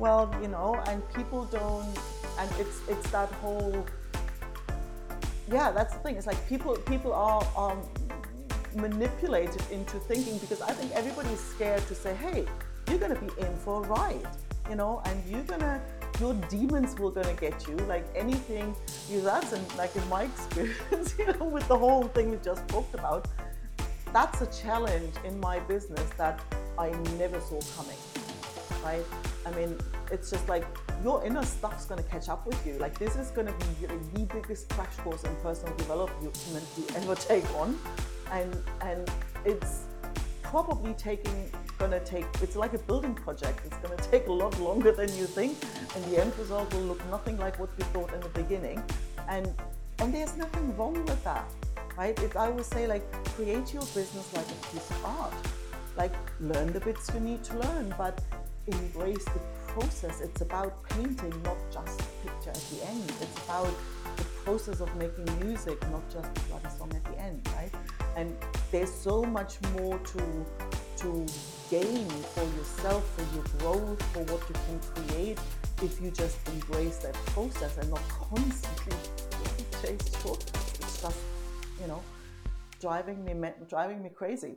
Well, you know, and people don't, and it's it's that whole. Yeah, that's the thing. It's like people people are are manipulated into thinking because I think everybody's scared to say, hey, you're to be in for a ride, you know, and you're to your demons will gonna get you like anything you that's and like in my experience you know with the whole thing we just talked about that's a challenge in my business that i never saw coming right i mean it's just like your inner stuff's to catch up with you. Like this is to be the biggest crash course in personal development you ever take on. And and it's probably taking to take it's like a building project. It's to take a lot longer than you think. And the end result will look nothing like what we thought in the beginning. And and there's nothing wrong with that right? It, i always say like create your business like a piece of art. Like learn the bits you need to learn but embrace the process it's about painting not just the picture at the end it's about the process of making music not just the bloody song at the end right and there's so much more to to gain for yourself, for your growth, for what you can create if you just embrace that process and not constantly chase shortcuts. It's just, you know, driving me driving me crazy.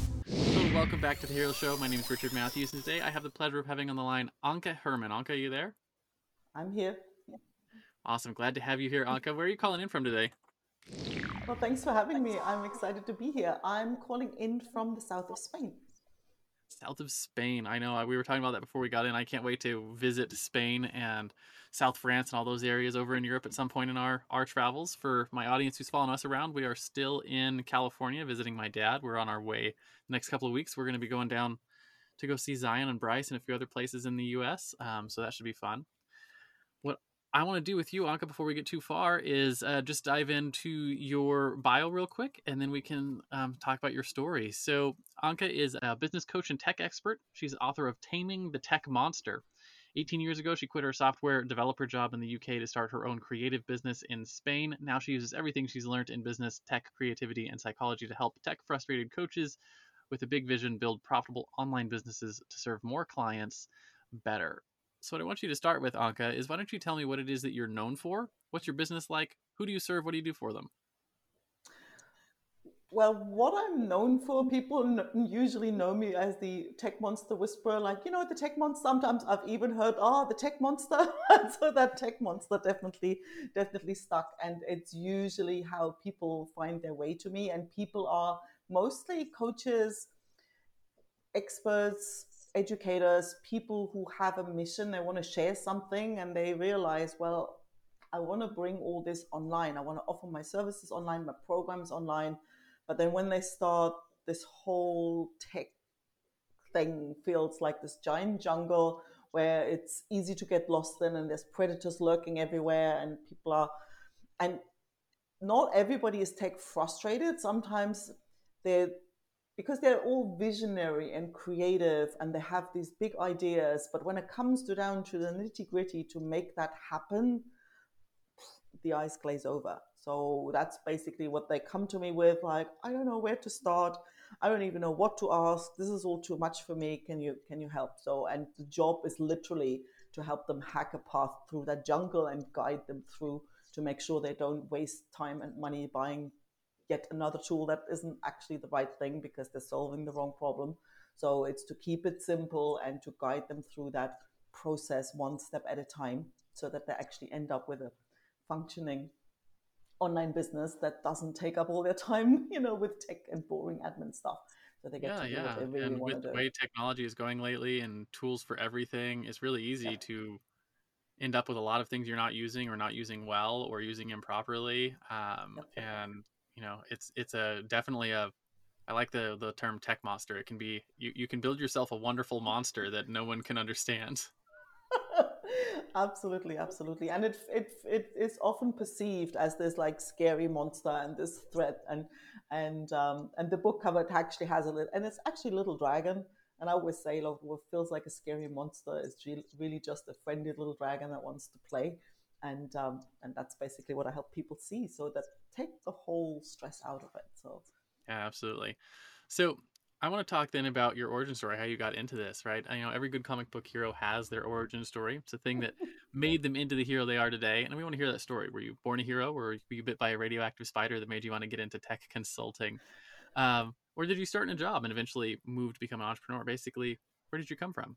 Hello, welcome back to the Hero Show. My name is Richard Matthews, and today I have the pleasure of having on the line Anke Herrmann. Anke, are you there? I'm here. Awesome. Glad to have you here, Anke. Where are you calling in from today? Well, thanks for having me. I'm excited to be here. I'm calling in from the south of Spain. South of Spain. I know. Uh, we were talking about that before we got in. I can't wait to visit Spain and South France and all those areas over in Europe at some point in our our travels. For my audience who's following us around, we are still in California visiting my dad. We're on our way the next couple of weeks. We're going to be going down to go see Zion and Bryce and a few other places in the U.S. Um, so that should be fun. What I want to do with you, Anke, before we get too far, is uh, just dive into your bio real quick, and then we can um, talk about your story. So, Anke is a business coach and tech expert. She's author of Taming the Tech Monster 18 years ago, she quit her software developer job in the UK to start her own creative business in Spain. Now she uses everything she's learned in business, tech, creativity, and psychology to help tech frustrated coaches with a big vision build profitable online businesses to serve more clients better. So, what I want you to start with, Anke, is why don't you tell me what it is that you're known for? What's your business like? Who do you serve? What do you do for them? Well, what I'm known for, people usually know me as the tech monster whisperer. Like, you know, the tech monster. Sometimes I've even heard, oh, the tech monster. so that tech monster definitely, definitely stuck. And it's usually how people find their way to me. And people are mostly coaches, experts, educators, people who have a mission. They want to share something and they realize, well, I want to bring all this online. I want to offer my services online, my programs online but then when they start, this whole tech thing feels like this giant jungle where it's easy to get lost in and there's predators lurking everywhere and people are and not everybody is tech frustrated. Sometimes they're because they're all visionary and creative and they have these big ideas but when it comes to down to the nitty gritty to make that happen the eyes glaze over so that's basically what they come to me with like, I don't know where to start. I don't even know what to ask. This is all too much for me. Can you can you help? So and the job is literally to help them hack a path through that jungle and guide them through to make sure they don't waste time and money buying yet another tool that isn't actually the right thing because they're solving the wrong problem. So it's to keep it simple and to guide them through that process one step at a time so that they actually end up with a functioning online business that doesn't take up all their time, you know, with tech and boring admin stuff. So they get yeah, to do yeah. what they really and with the way technology is going lately and tools for everything, it's really easy Yeah. to end up with a lot of things you're not using or not using well or using improperly. Um, and you know, it's it's a definitely a I like the the term tech monster. It can be you, you can build yourself a wonderful monster that no one can understand. absolutely, absolutely. And it, it it is often perceived as this like scary monster and this threat and and um, and the book cover actually has a little and it's actually little dragon. And I always say, look, what feels like a scary monster is really just a friendly little dragon that wants to play. And um, and that's basically what I help people see, so that take the whole stress out of it. So Yeah, absolutely. So I want to talk then about your origin story, how you got into this, right? I know every good comic book hero has their origin story. It's a thing that made them into the hero they are today. And we want to hear that story. Were you born a hero or were you bit by a radioactive spider that made you want to get into tech consulting? Um, or did you start in a job and eventually move to become an entrepreneur? Basically, where did you come from?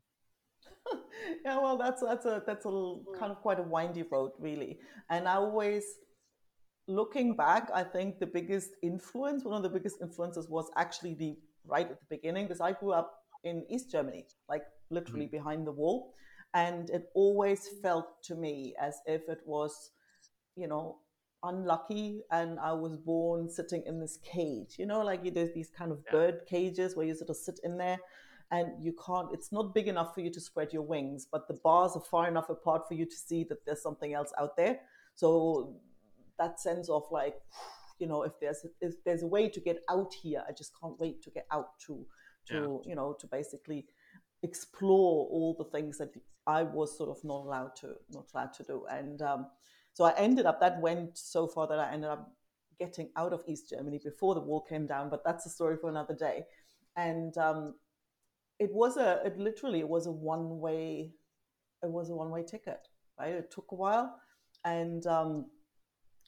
yeah, well, that's that's a that's a little, kind of quite a windy road, really. And I always, looking back, I think the biggest influence, one of the biggest influences, was actually the right at the beginning, because I grew up in East Germany, like literally Mm-hmm. behind the wall, and it always felt to me as if it was, you know, unlucky, and I was born sitting in this cage. You know, like there's these kind of Yeah. bird cages where you sort of sit in there and you can't it's not big enough for you to spread your wings but the bars are far enough apart for you to see that there's something else out there so that sense of like you know if there's if there's a way to get out here i just can't wait to get out to to you know to basically explore all the things that i was sort of not allowed to not allowed to do. And um, so i ended up that went so far that i ended up getting out of east germany before the wall came down but that's a story for another day. And um, it was a it literally it was a one way it was a one way ticket right? It took a while. And um,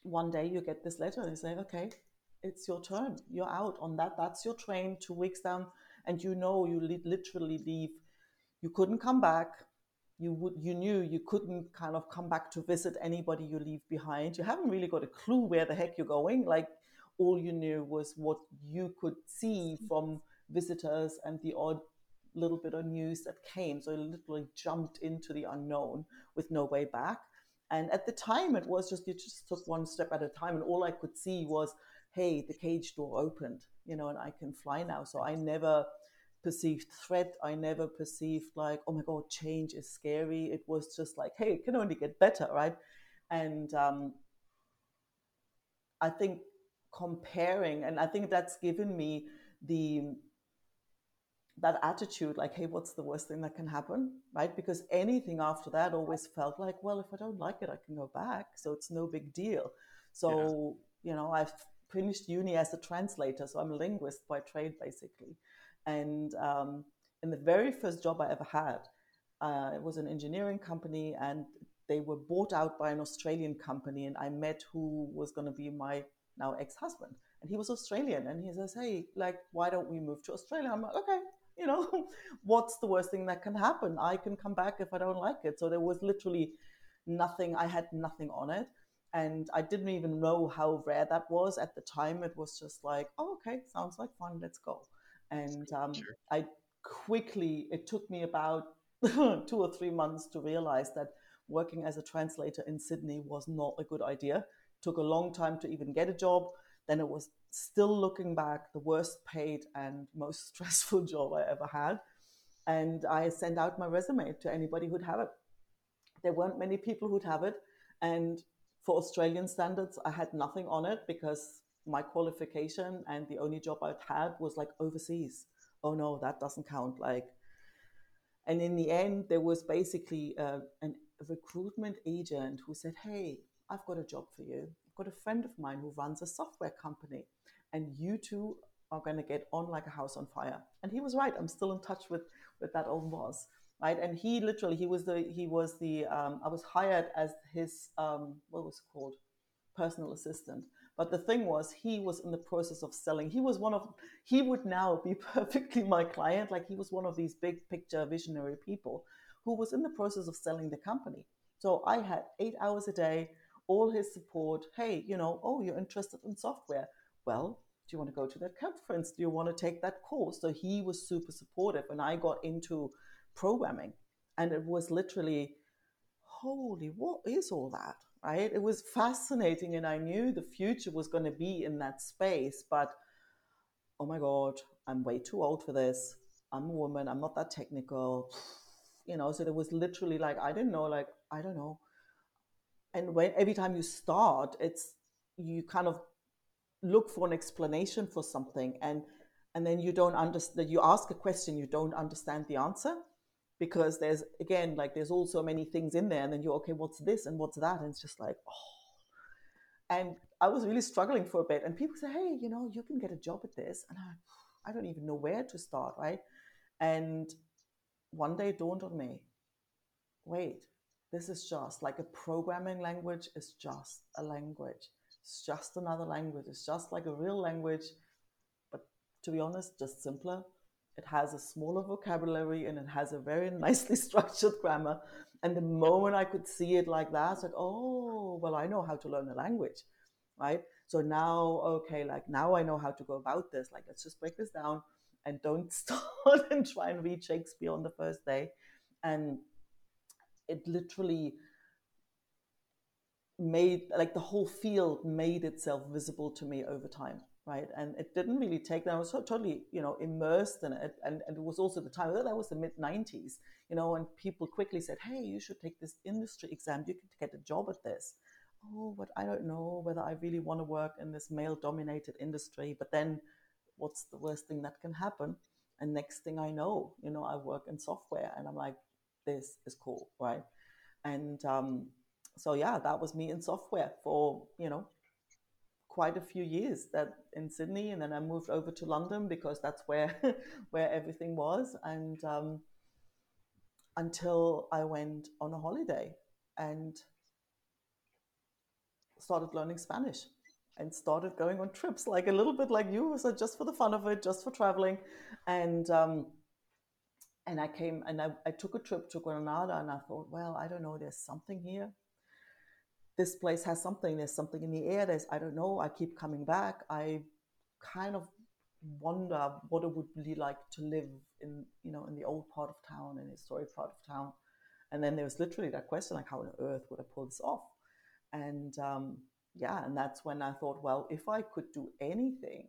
one day you get this letter and they say okay it's your turn. You're out on that. That's your train. Two weeks down. And you know you li- literally leave. You couldn't come back. You would you knew you couldn't kind of come back to visit anybody you leave behind. You haven't really got a clue where the heck you're going. Like all you knew was what you could see from visitors and the odd little bit of news that came. So you literally jumped into the unknown with no way back. And at the time, it was just you just took one step at a time, and all I could see was, hey, the cage door opened, you know, and I can fly now. So I never perceived threat. I never perceived like, oh my god, change is scary. It was just like, hey, it can only get better, right? And um, I think comparing, and I think that's given me the that attitude like hey what's the worst thing that can happen right? Because anything after that always felt like well if i don't like it i can go back. So it's no big deal. So yeah. you know i've finished uni as a translator so i'm a linguist by trade basically. And um, in the very first job i ever had uh, it was an engineering company and they were bought out by an australian company and i met who was going to be my now ex-husband. And he was australian and he says hey like why don't we move to australia? I'm like okay you know, what's the worst thing that can happen? I can come back if I don't like it. So there was literally nothing, I had nothing on it. And I didn't even know how rare that was at the time. It was just like, oh, okay, sounds like fun, let's go. And um, sure. I quickly, it took me about two or three months to realize that working as a translator in Sydney was not a good idea. It took a long time to even get a job. Then it was still looking back, the worst paid and most stressful job I ever had. And I sent out my resume to anybody who'd have it. There weren't many people who'd have it. And for Australian standards, I had nothing on it because my qualification and the only job I'd had was like overseas. Oh no, that doesn't count. Like, and in the end, there was basically uh, an, a recruitment agent who said, Hey, I've got a job for you. Got a friend of mine who runs a software company and you two are going to get on like a house on fire. And he was right i'm still in touch with with that old boss right? And he literally he was the he was the um, i was hired as his um, what was it called? Personal assistant. But the thing was he was in the process of selling. He was one of he would now be perfectly my client. Like he was one of these big picture visionary people who was in the process of selling the company. So i had eight hours a day all his support. Hey, you know, oh, you're interested in software. Well, do you want to go to that conference? Do you want to take that course? So he was super supportive. And I got into programming. And it was literally, holy, what is all that? Right? It was fascinating. And I knew the future was going to be in that space. But oh my God, I'm way too old for this. I'm a woman. I'm not that technical. You know, so there was literally like, I didn't know, like, I don't know. And when every time you start, it's you kind of look for an explanation for something and and then you don't understand you ask a question you don't understand the answer because there's again like there's also many things in there and then you're okay what's this and what's that? And it's just like oh. And i was really struggling for a bit and people say hey you know you can get a job at this. And i, I don't even know where to start right? And one day it dawned on me wait this is just like a programming language is just a language it's just another language. It's just like a real language, but to be honest, just simpler. It has a smaller vocabulary and it has a very nicely structured grammar. And the moment I could see it like that, it's like, oh, well, I know how to learn a language, right? So now, okay, like now I know how to go about this. Like, let's just break this down and don't start and try and read Shakespeare on the first day. And it literally made like the whole field made itself visible to me over time right? And it didn't really take that i was so totally you know immersed in it. And, and it was also the time that was the mid 90s you know and people quickly said hey you should take this industry exam. You can get a job at this. Oh but i don't know whether i really want to work in this male dominated industry but then what's the worst thing that can happen? And next thing i know you know i work in software and i'm like this is cool right and um, so yeah, that was me in software for you know quite a few years that in Sydney, and then I moved over to London because that's where where everything was, and um, until I went on a holiday and started learning Spanish and started going on trips, like a little bit like you, so just for the fun of it, just for traveling, and. Um, and I came and I, I took a trip to Granada and I thought, well, I don't know, there's something here. This place has something there's something in the air there's i don't know i keep coming back. I kind of wonder what it would be like to live in you know in the old part of town in the historic part of town. And then there was literally that question like how on earth would i pull this off? And um, yeah and that's when i thought well if i could do anything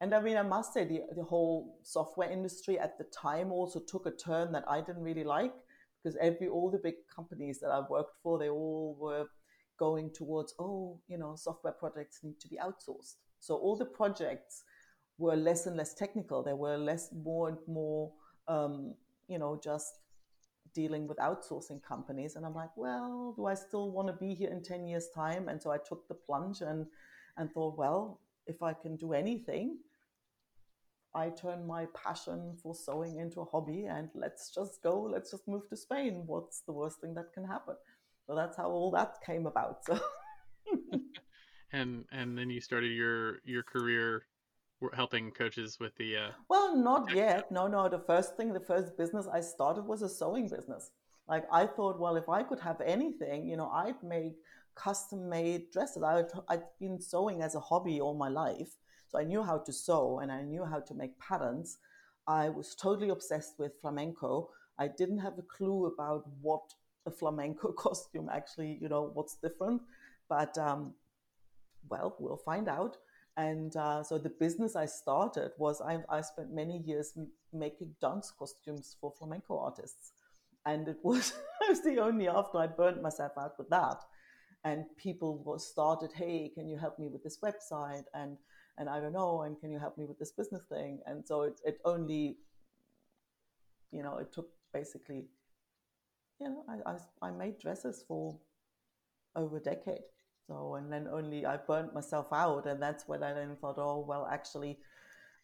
and i mean i must say the, the whole software industry at the time also took a turn that i didn't really like because every all the big companies that i worked for they all were going towards, oh, you know, software projects need to be outsourced. So all the projects were less and less technical. They were less, more and more, um, you know, just dealing with outsourcing companies. And I'm like, well, do I still want to be here in 10 years' time? And so I took the plunge and, and thought, well, if I can do anything, I turn my passion for sewing into a hobby and let's just go, let's just move to Spain. What's the worst thing that can happen? So that's how all that came about. So and and then you started your your career helping coaches with the uh, well not yet no no the first thing the first business i started was a sewing business like i thought well if i could have anything you know i'd make custom made dresses I would, i'd been sewing as a hobby all my life so i knew how to sew and i knew how to make patterns. I was totally obsessed with flamenco. I didn't have a clue about what a flamenco costume actually you know what's different but um, well we'll find out. And uh, so the business i started was i, I spent many years m- making dance costumes for flamenco artists. And it was, was the only after i burned myself out with that. And people started hey can you help me with this website? And and i don't know and can you help me with this business thing and so it, it only you know it took basically you know, I, I, I made dresses for over a decade. So, and then only I burnt myself out. And that's when I then thought, oh, well, actually,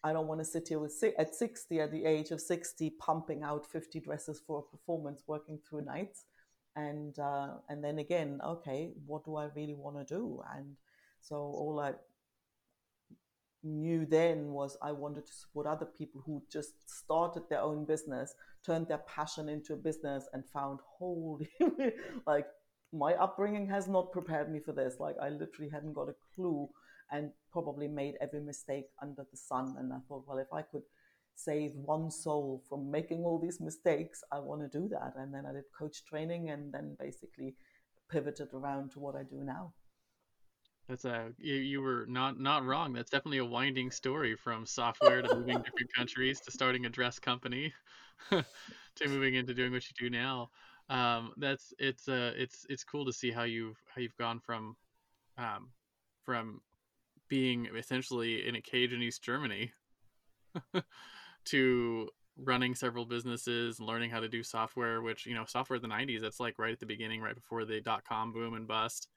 I don't want to sit here with at 60, at the age of 60, pumping out 50 dresses for a performance, working through nights. And, uh, and then again, okay, what do I really want to do? And so all I knew then was I wanted to support other people who just started their own business, turned their passion into a business, and found holy, like my upbringing has not prepared me for this. Like I literally hadn't got a clue and probably made every mistake under the sun. And I thought, well, if I could save one soul from making all these mistakes, I want to do that. And then I did coach training and then basically pivoted around to what I do now. That's a you, you were not not wrong. That's definitely a winding story from software to moving different countries to starting a dress company to moving into doing what you do now. Um, that's it's uh it's it's cool to see how you've how you've gone from um, from being essentially in a cage in East Germany to running several businesses and learning how to do software, which, you know, software in the 90s, that's like right at the beginning, right before the dot com boom and bust.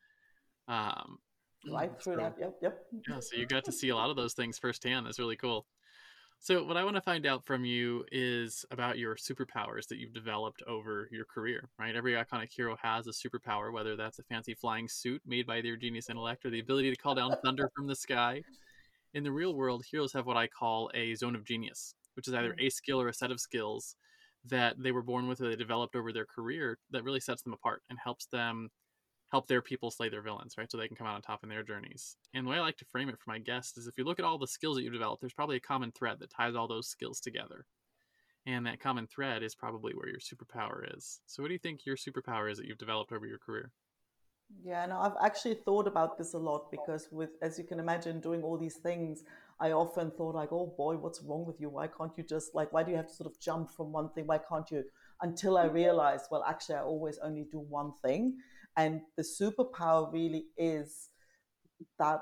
Um, right through so, that. Yep. Yep. Yeah. So you got to see a lot of those things firsthand. That's really cool. So, what I want to find out from you is about your superpowers that you've developed over your career, right? Every iconic hero has a superpower, whether that's a fancy flying suit made by their genius intellect or the ability to call down thunder from the sky. In the real world, heroes have what I call a zone of genius, which is either mm. a skill or a set of skills that they were born with or they developed over their career that really sets them apart and helps them help their people slay their villains, right? So they can come out on top in their journeys. And the way I like to frame it for my guests is if you look at all the skills that you've developed, there's probably a common thread that ties all those skills together. And that common thread is probably where your superpower is. So what do you think your superpower is that you've developed over your career? Yeah, no, I've actually thought about this a lot because with as you can imagine, doing all these things, I often thought like, oh boy, what's wrong with you? Why can't you just like, why do you have to sort of jump from one thing? Why can't you? Until I mm-hmm. realized, well, actually, I always only do one thing. And the superpower really is that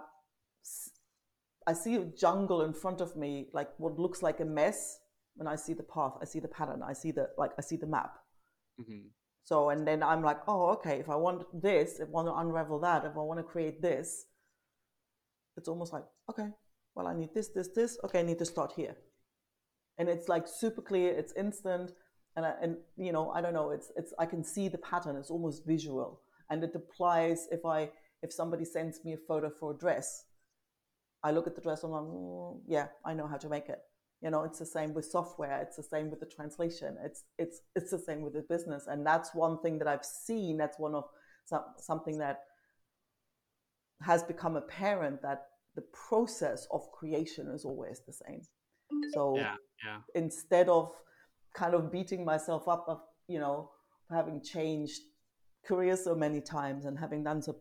I see a jungle in front of me, like what looks like a mess. When I see the path, I see the pattern, I see the like, I see the map. Mm-hmm. So, and then I'm like, oh, okay, if I want this, if I want to unravel that, if I want to create this, it's almost like, okay, well, I need this, this, this. Okay, I need to start here. And it's like super clear, it's instant. And, I, and you know, I don't know, it's, it's, I can see the pattern, it's almost visual. And it applies if I, if somebody sends me a photo for a dress, I look at the dress and I'm like, mm, yeah, I know how to make it. You know, it's the same with software. It's the same with the translation. It's it's it's the same with the business, and that's one thing that I've seen. That's one of some, something that has become apparent that the process of creation is always the same. So yeah, yeah. instead of kind of beating myself up of you know having changed careers so many times and having done so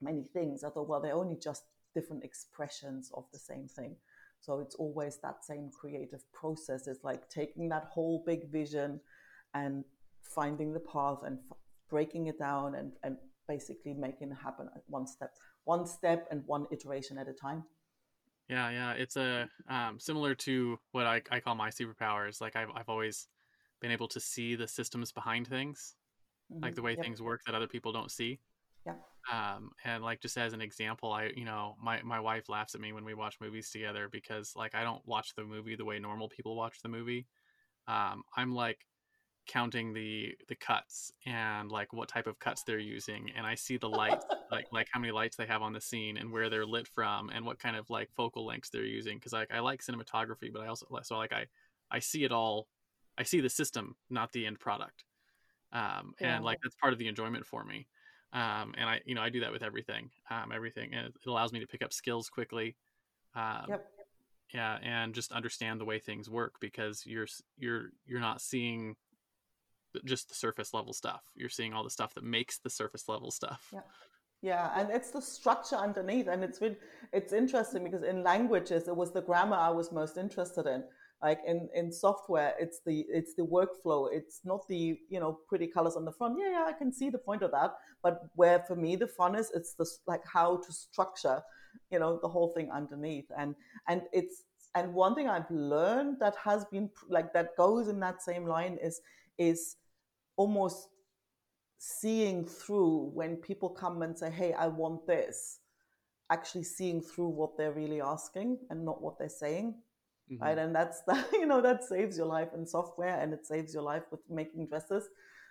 many things, I thought, well, they're only just different expressions of the same thing. So it's always that same creative process. It's like taking that whole big vision and finding the path and f- breaking it down and, and basically making it happen one step, one step and one iteration at a time. Yeah, yeah, it's a um, similar to what I, I call my superpowers. Like I've I've always been able to see the systems behind things, mm-hmm. like the way yep. things work that other people don't see. Yeah. Um, and like just as an example, I you know my my wife laughs at me when we watch movies together because like I don't watch the movie the way normal people watch the movie. Um, I'm like counting the the cuts and like what type of cuts they're using and i see the lights like like how many lights they have on the scene and where they're lit from and what kind of like focal lengths they're using because like i like cinematography but i also so like i i see it all i see the system not the end product um yeah. and like that's part of the enjoyment for me um, and I, you know, I do that with everything, um, everything, and it allows me to pick up skills quickly. Um, yep. Yeah, and just understand the way things work because you're you're you're not seeing just the surface level stuff. You're seeing all the stuff that makes the surface level stuff. Yeah. Yeah, and it's the structure underneath, and it's really, it's interesting because in languages it was the grammar I was most interested in like in in software it's the it's the workflow. It's not the you know pretty colors on the front. Yeah yeah i can see the point of that. But where for me the fun is it's this like how to structure you know the whole thing underneath. And and it's and one thing i've learned that has been like that goes in that same line is is almost seeing through when people come and say hey i want this. Actually seeing through what they're really asking and not what they're saying mm-hmm. right? And that's that you know that saves your life in software, and it saves your life with making dresses,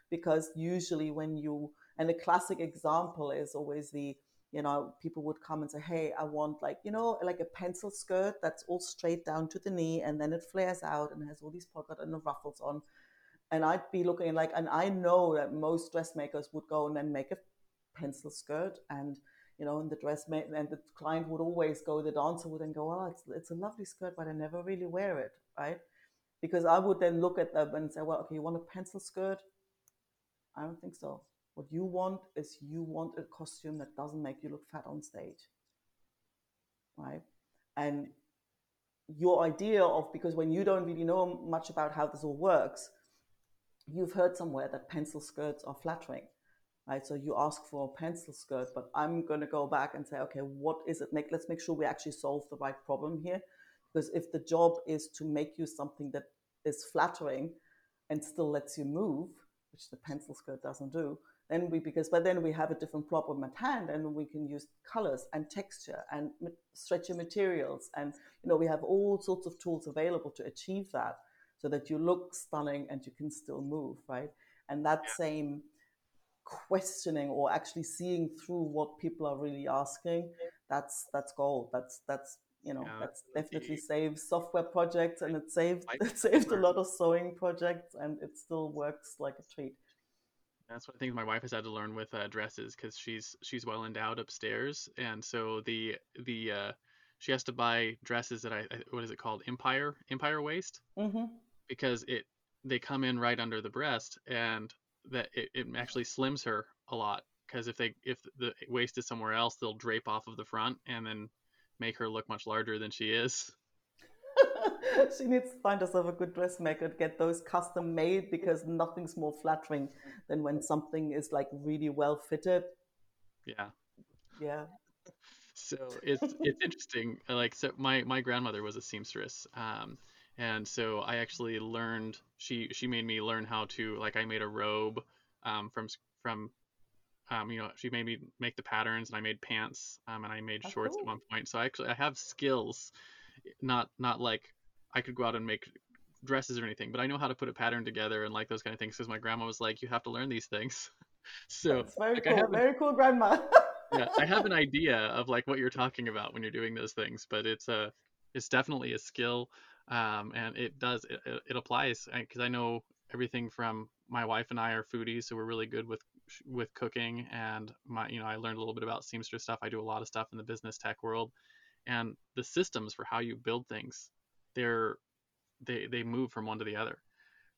because usually when you and a classic example is always the you know people would come and say hey i want like you know like a pencil skirt that's all straight down to the knee and then it flares out and has all these pockets and the ruffles on and i'd be looking like and i know that most dressmakers would go and then make a pencil skirt and you know, and the dressmaker and the client would always go, the dancer would then go, oh, it's, it's a lovely skirt, but I never really wear it, right? Because I would then look at them and say, well, okay, you want a pencil skirt? I don't think so. What you want is you want a costume that doesn't make you look fat on stage, right? And your idea of, because when you don't really know much about how this all works, you've heard somewhere that pencil skirts are flattering right? So you ask for a pencil skirt, but I'm going to go back and say, okay, what is it? Make let's make sure we actually solve the right problem here, because if the job is to make you something that is flattering and still lets you move, which the pencil skirt doesn't do, then we because but then we have a different problem at hand, and we can use colors and texture and stretchy materials, and you know we have all sorts of tools available to achieve that, so that you look stunning and you can still move, right? And that same questioning or actually seeing through what people are really asking that's that's gold. That's that's you know yeah, that's definitely saves software projects and it saved it saved a lot of sewing projects and it still works like a treat. That's one thing my wife has had to learn with uh, dresses because she's she's well endowed upstairs. And so the the uh, she has to buy dresses that I, what is it called? Empire empire waist? Mm-hmm. because it they come in right under the breast and that it, it actually slims her a lot because if they if the waist is somewhere else, they'll drape off of the front and then make her look much larger than she is. she needs to find herself a good dressmaker to get those custom made because nothing's more flattering than when something is like really well fitted. Yeah. Yeah. So it's it's interesting. Like so, my my grandmother was a seamstress. Um, and so I actually learned. She she made me learn how to like I made a robe um, from from um, you know she made me make the patterns and I made pants um, and I made oh, shorts cool. at one point. So I actually I have skills, not not like I could go out and make dresses or anything, but I know how to put a pattern together and like those kind of things because my grandma was like, you have to learn these things. so That's very like, cool, very cool, grandma. yeah, I have an idea of like what you're talking about when you're doing those things, but it's a it's definitely a skill um, and it does it, it applies because I know everything from my wife and I are foodies, so we're really good with with cooking, and my you know I learned a little bit about seamstress stuff. I do a lot of stuff in the business tech world, and the systems for how you build things, they're they they move from one to the other.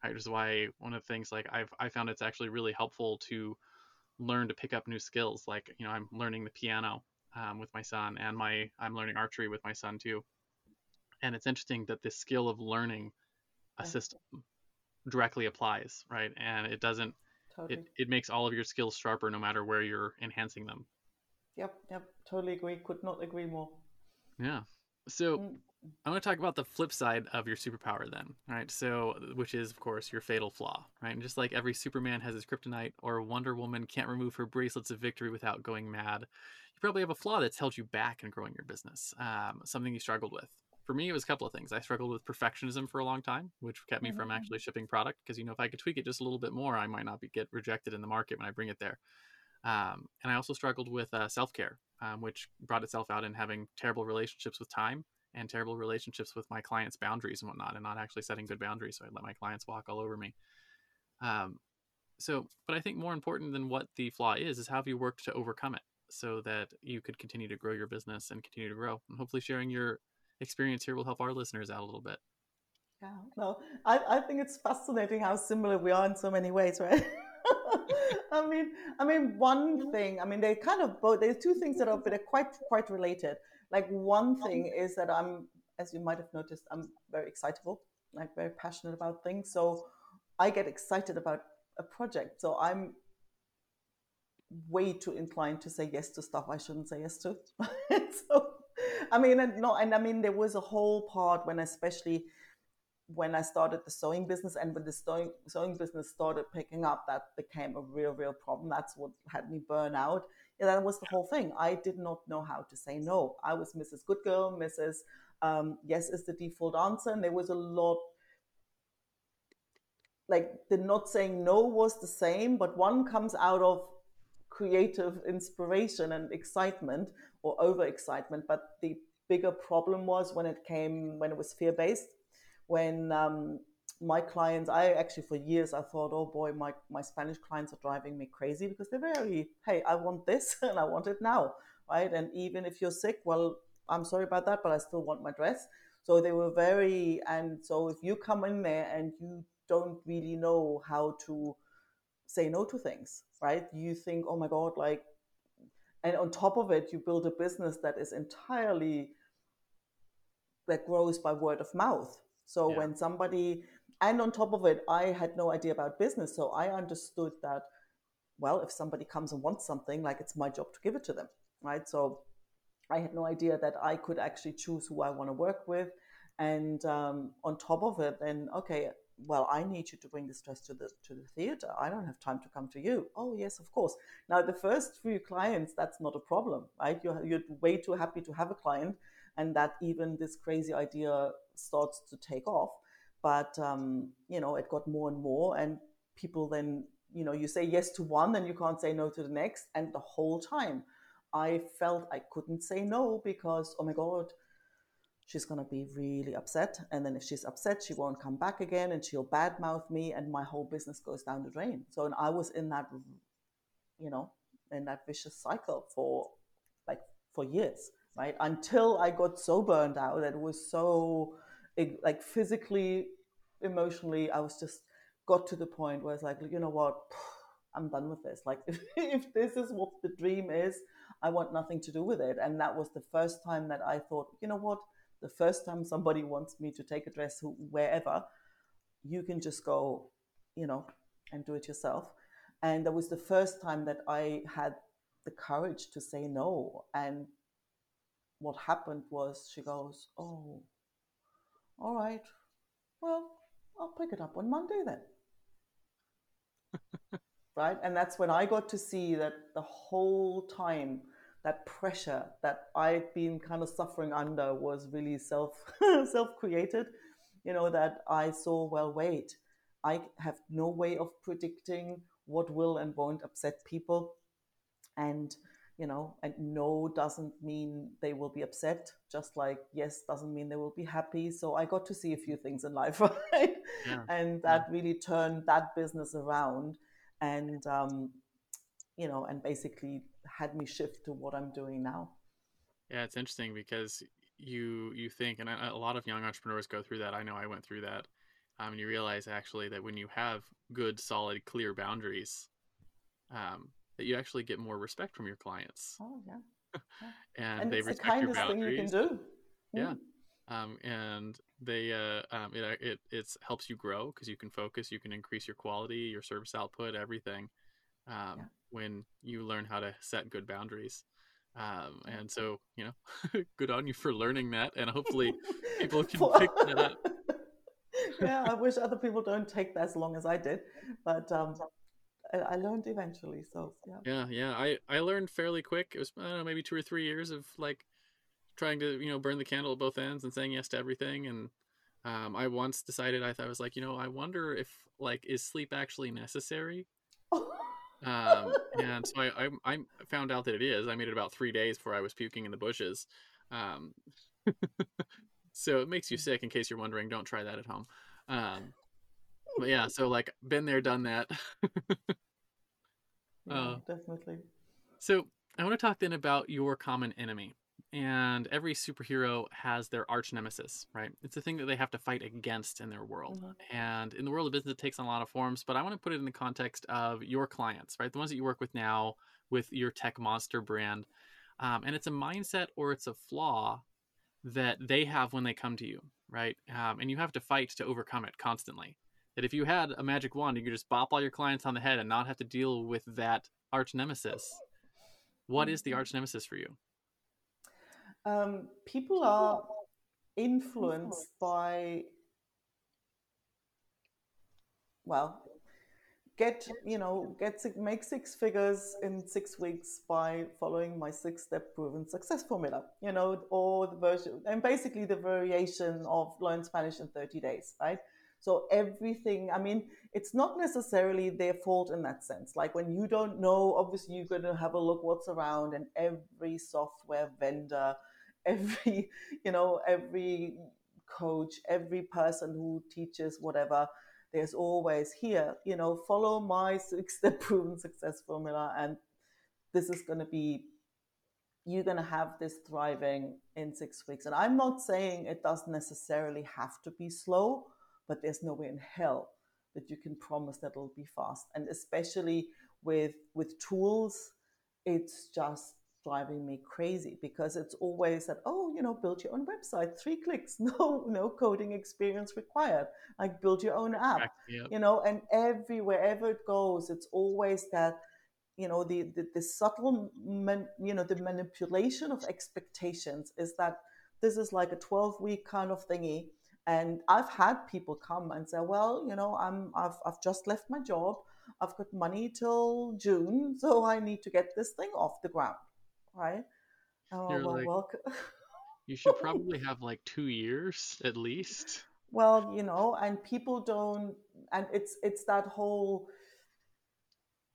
Right, which is why one of the things like I've I found it's actually really helpful to learn to pick up new skills. Like you know I'm learning the piano um, with my son, and my I'm learning archery with my son too and it's interesting that this skill of learning a system directly applies right and it doesn't totally. it, it makes all of your skills sharper no matter where you're enhancing them yep yep totally agree could not agree more yeah so mm. I want to talk about the flip side of your superpower then, right? So, which is, of course, your fatal flaw, right? And just like every Superman has his kryptonite or Wonder Woman can't remove her bracelets of victory without going mad, you probably have a flaw that's held you back in growing your business, um, something you struggled with for me, it was a couple of things. I struggled with perfectionism for a long time, which kept me mm-hmm. from actually shipping product because you know if I could tweak it just a little bit more, I might not be get rejected in the market when I bring it there. Um, and I also struggled with uh, self care, um, which brought itself out in having terrible relationships with time and terrible relationships with my clients' boundaries and whatnot, and not actually setting good boundaries. So I let my clients walk all over me. Um, so, but I think more important than what the flaw is is how have you worked to overcome it so that you could continue to grow your business and continue to grow, and hopefully sharing your experience here will help our listeners out a little bit. Yeah, no, I, I think it's fascinating how similar we are in so many ways, right? I mean, I mean, one thing. I mean, they kind of both. There's two things that are, but they're quite quite related. Like one thing is that I'm, as you might have noticed, I'm very excitable, like very passionate about things. So I get excited about a project. So I'm way too inclined to say yes to stuff I shouldn't say yes to. so I mean, and no, and I mean, there was a whole part when, especially when I started the sewing business, and when the sewing sewing business started picking up, that became a real, real problem. That's what had me burn out. Yeah, that was the whole thing. I did not know how to say no. I was Mrs. Good Girl, Mrs. Um, yes is the default answer, and there was a lot. Like the not saying no was the same, but one comes out of creative inspiration and excitement or overexcitement. But the bigger problem was when it came when it was fear based, when um, my clients, I actually for years I thought, oh boy, my, my Spanish clients are driving me crazy because they're very, hey, I want this and I want it now, right? And even if you're sick, well, I'm sorry about that, but I still want my dress. So they were very, and so if you come in there and you don't really know how to say no to things, right? You think, oh my God, like, and on top of it, you build a business that is entirely, that grows by word of mouth. So yeah. when somebody, and on top of it, I had no idea about business. So I understood that, well, if somebody comes and wants something, like it's my job to give it to them, right? So I had no idea that I could actually choose who I want to work with. And um, on top of it, then, okay, well, I need you to bring this dress to the to the theater. I don't have time to come to you. Oh yes, of course. Now the first few clients, that's not a problem, right? You're you're way too happy to have a client, and that even this crazy idea starts to take off. But um, you know, it got more and more, and people then you know you say yes to one, then you can't say no to the next, and the whole time, I felt I couldn't say no because oh my god she's going to be really upset. And then if she's upset, she won't come back again and she'll badmouth me and my whole business goes down the drain. So, and I was in that, you know, in that vicious cycle for like for years, right? Until I got so burned out that it was so like physically, emotionally, I was just got to the point where it's like, you know what? I'm done with this. Like, if, if this is what the dream is, I want nothing to do with it. And that was the first time that I thought, you know what? The first time somebody wants me to take a dress wherever, you can just go, you know, and do it yourself. And that was the first time that I had the courage to say no. And what happened was she goes, Oh, all right. Well, I'll pick it up on Monday then. right? And that's when I got to see that the whole time that pressure that I'd been kind of suffering under was really self self created. You know that I saw. Well, wait, I have no way of predicting what will and won't upset people, and you know, and no doesn't mean they will be upset. Just like yes doesn't mean they will be happy. So I got to see a few things in life, right? Yeah. And that yeah. really turned that business around. And um, you know, and basically had me shift to what I'm doing now. Yeah, it's interesting because you you think, and a lot of young entrepreneurs go through that. I know I went through that, um, and you realize actually that when you have good, solid, clear boundaries, um, that you actually get more respect from your clients. Oh yeah, yeah. and, and, they respect the your boundaries. Thing you can do. Yeah. Um, and they uh, um, it it it's helps you grow because you can focus, you can increase your quality, your service output, everything. Um, yeah when you learn how to set good boundaries. Um, and so, you know, good on you for learning that, and hopefully people can pick that up. yeah, I wish other people don't take that as long as I did, but um, I, I, learned eventually. So yeah, yeah, yeah. I I learned fairly quick. It was I don't know, maybe two or three years of like trying to you know burn the candle at both ends and saying yes to everything. And um, I once decided I thought I was like, you know, I wonder if like is sleep actually necessary? Um, and so I, I, I, found out that it is. I made it about three days before I was puking in the bushes. Um, so it makes you sick. In case you're wondering, don't try that at home. Um, but yeah, so like been there, done that. yeah, uh, definitely. So I want to talk then about your common enemy and every superhero has their arch nemesis, right? It's a thing that they have to fight against in their world. Mm-hmm. And in the world of business, it takes on a lot of forms, but I want to put it in the context of your clients, right? The ones that you work with now with your tech monster brand. Um, and it's a mindset or it's a flaw that they have when they come to you, right? Um, and you have to fight to overcome it constantly. That if you had a magic wand, you could just bop all your clients on the head and not have to deal with that arch nemesis. What is the mm-hmm. arch nemesis for you? Um, people are influenced by well get you know get make six figures in six weeks by following my six step proven success formula you know or the version and basically the variation of learn spanish in 30 days right? So everything i mean it's not necessarily their fault in that sense. Like when you don't know obviously you're going to have a look what's around and every software vendor every you know every coach, every person who teaches whatever, there's always here, you know, follow my six step proven success formula. And this is going to be, you're going to have this thriving in six weeks. And I'm not saying it doesn't necessarily have to be slow, but there's no way in hell that you can promise that it'll be fast. And especially with, with tools, it's just driving me crazy because it's always that oh you know build your own website. Three clicks no no coding experience required. Like build your own app you know and every wherever it goes it's always that you know the the, the subtle man, you know the manipulation of expectations is that this is like a 12 week kind of thingy. And i've had people come and say well you know i'm i've, I've just left my job. I've got money till june so i need to get this thing off the ground right? Oh, You're well, like, welcome. you should probably have like two years at least. Well, you know, and people don't, and it's it's that whole.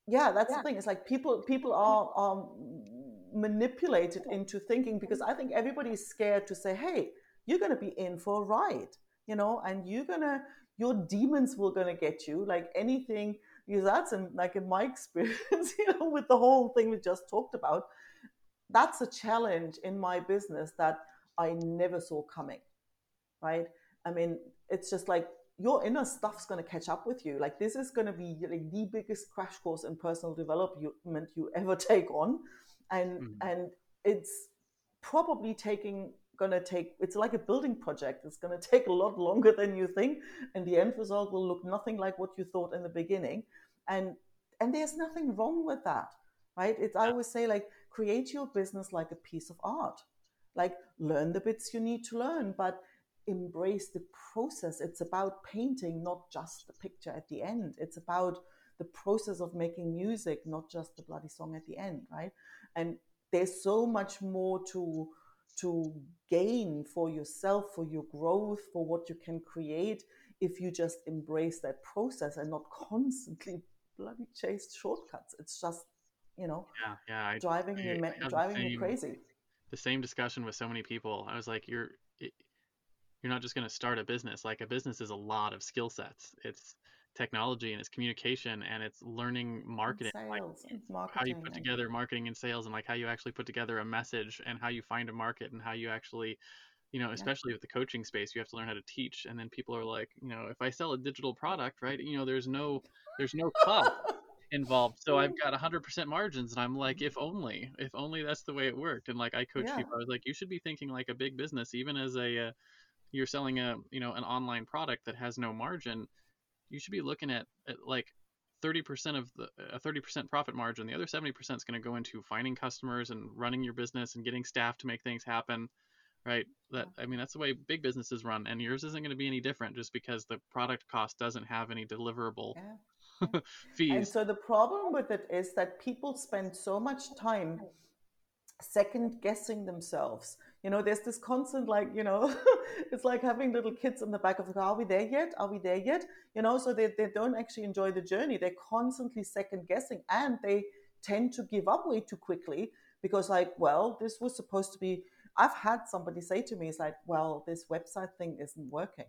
Yeah, that's yeah. the thing. It's like people people mm. are are manipulated into thinking because mm. I think everybody's scared to say, "Hey, you're going to be in for a ride," you know, and you're gonna your demons will gonna get you like anything because that's in like in my experience you know with the whole thing we just talked about that's a challenge in my business that I never saw coming, right? I mean, it's just like your inner stuff's going to catch up with you. Like this is going to be like the biggest crash course in personal development you ever take on, and mm. and it's probably taking going to take. It's like a building project. It's going to take a lot longer than you think, and the end result will look nothing like what you thought in the beginning, and and there's nothing wrong with that, right? It's I always say like create your business like a piece of art. Like learn the bits you need to learn, but embrace the process. It's about painting, not just the picture at the end. It's about the process of making music, not just the bloody song at the end, right? And there's so much more to to gain for yourself, for your growth, for what you can create if you just embrace that process and not constantly bloody chase shortcuts. It's just you know, yeah, yeah, I, driving I, me I driving same, me crazy. The same discussion with so many people. I was like, you're you're not just going to start a business. Like a business is a lot of skill sets. It's technology and it's communication and it's learning marketing, and like marketing how you put together marketing and sales and like how you actually put together a message and how you find a market and how you actually you know especially yeah. with the coaching space you have to learn how to teach and then people are like you know if i sell a digital product right you know there's no there's no cost involved. So I've got 100% margins, and I'm like, if only, if only that's the way it worked. And like I coach yeah. people, I was like, you should be thinking like a big business, even as a uh, you're selling a you know an online product that has no margin. You should be looking at, at like 30% of the a 30% profit margin. The other 70% is going to go into finding customers and running your business and getting staff to make things happen. Right. That I mean that's the way big businesses run, and yours isn't going to be any different just because the product cost doesn't have any deliverable yeah fees. And so the problem with it is that people spend so much time second guessing themselves. You know, there's this constant like, you know, it's like having little kids in the back of the car. Are we there yet? Are we there yet? You know, so they, they don't actually enjoy the journey. They're constantly second guessing and they tend to give up way too quickly because like, well, this was supposed to be I've had somebody say to me, it's like, well, this website thing isn't working.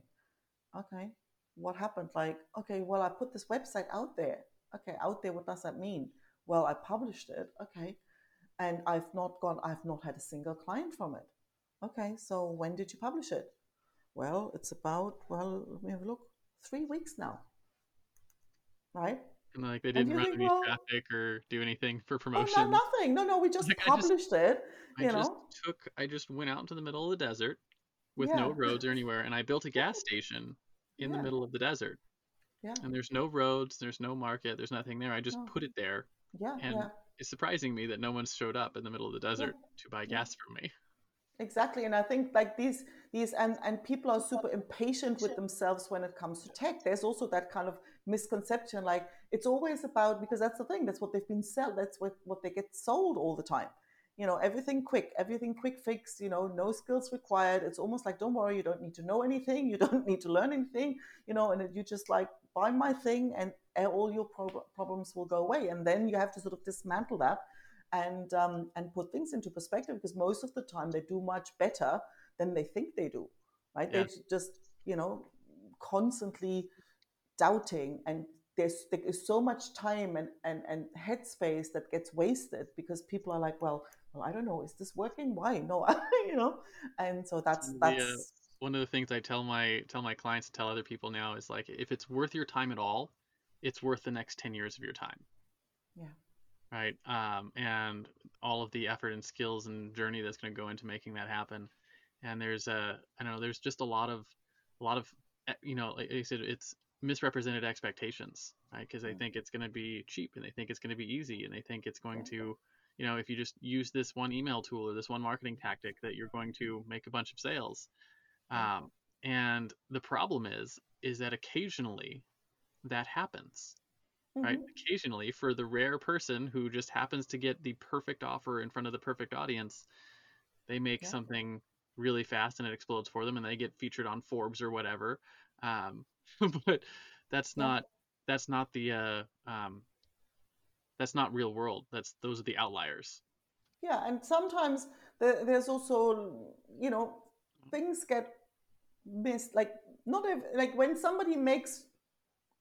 Okay, what happened? Like, okay, well, I put this website out there. Okay, out there, what does that mean? Well, I published it. Okay. And I've not got, I've not had a single client from it. Okay, so when did you publish it? Well, it's about, well, let me have a look, three weeks now. Right? And like they didn't run think, any well, traffic or do anything for promotion. Oh, no, nothing. No, no, we just like, published just, it. You I know? just took, I just went out into the middle of the desert with yeah. no roads or anywhere, and I built a gas station in yeah. the middle of the desert. Yeah. And there's no roads, there's no market, there's nothing there. I just oh. put it there. Yeah. And yeah. it's surprising me that no one's showed up in the middle of the desert yeah. to buy gas from me. Exactly. And I think like these these and, and people are super impatient with themselves when it comes to tech. There's also that kind of misconception, like it's always about because that's the thing, that's what they've been sold, that's what, what they get sold all the time you know everything quick everything quick fix you know no skills required it's almost like don't worry you don't need to know anything you don't need to learn anything you know and you just like buy my thing and all your pro- problems will go away and then you have to sort of dismantle that and um, and put things into perspective because most of the time they do much better than they think they do right? Yeah. They just, you know, constantly doubting and there's there is so much time and, and, and headspace that gets wasted because people are like, well, well, I don't know, is this working? Why? No, you know, and so that's that's one of the things I tell my tell my clients to tell other people now is like if it's worth your time at all, it's worth the next 10 years of your time. yeah, right? Um, and all of the effort and skills and journey that's going to go into making that happen. And there's a, I don't know, there's just a lot of, a lot of, eh, you know, like I said, it's misrepresented expectations, right? Because they think it's going to be cheap and they think it's going to be easy and they think it's going to, you know, if you just use this one email tool or this one marketing tactic, that you're going to make a bunch of sales. Um, and the problem is, is that occasionally that happens right? Mhm. Occasionally, for the rare person who just happens to get the perfect offer in front of the perfect audience, they make Yeah. something really fast and it explodes for them, and they get featured on Forbes or whatever. Um, but that's Yeah. not that's not the uh, um, that's not real world. That's those are the outliers. Yeah, and sometimes there, there's also, you know, things get missed. Like not ev- like when somebody makes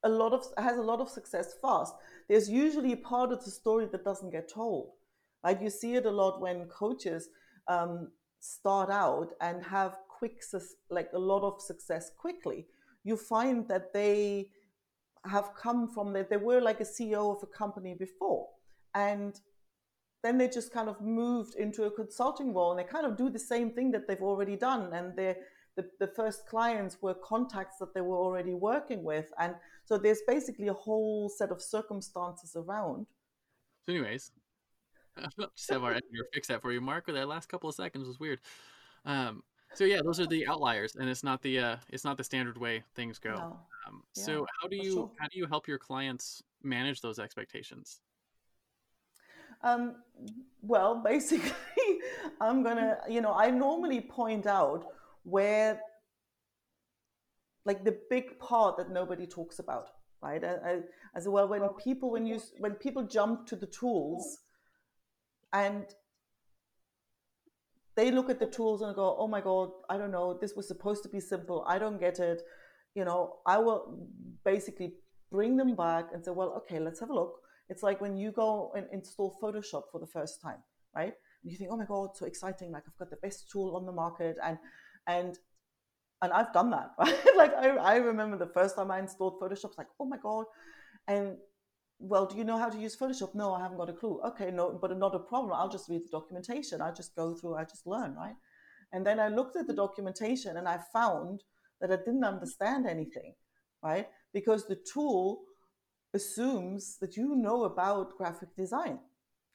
a lot of has a lot of success fast. There's usually a part of the story that doesn't get told. Right? You see it a lot when coaches um, start out and have quick, like a lot of success quickly. You find that they have come from that they were like a CEO of a company before, and then they just kind of moved into a consulting role and they kind of do the same thing that they've already done and the, the first clients were contacts that they were already working with and so there's basically a whole set of circumstances around So, anyways, just have our editor fix that for you, Mark. Or that last couple of seconds was weird. Um, so yeah, those are the outliers, and it's not the uh, it's not the standard way things go. No. Um, Yeah, so how do you sure. how do you help your clients manage those expectations? Um, well, basically, I'm gonna, you know, I normally point out where, like, the big part that nobody talks about, right? I, I, as well, when people, when you, when people jump to the tools, and they look at the tools and go, "Oh my god, I don't know. This was supposed to be simple. I don't get it." You know, I will basically bring them back and say, "Well, okay, let's have a look." It's like when you go and install Photoshop for the first time, right? And you think, "Oh my god, so exciting! Like I've got the best tool on the market," and and and I've done that, right? like I, I remember the first time I installed Photoshop, it's like, "Oh my god!" And well, do you know how to use Photoshop? No, I haven't got a clue. Okay, no, but not a problem. I'll just read the documentation. I just go through. I just learn, right? And then I looked at the documentation and I found that I didn't understand anything, right? Because the tool assumes that you know about graphic design.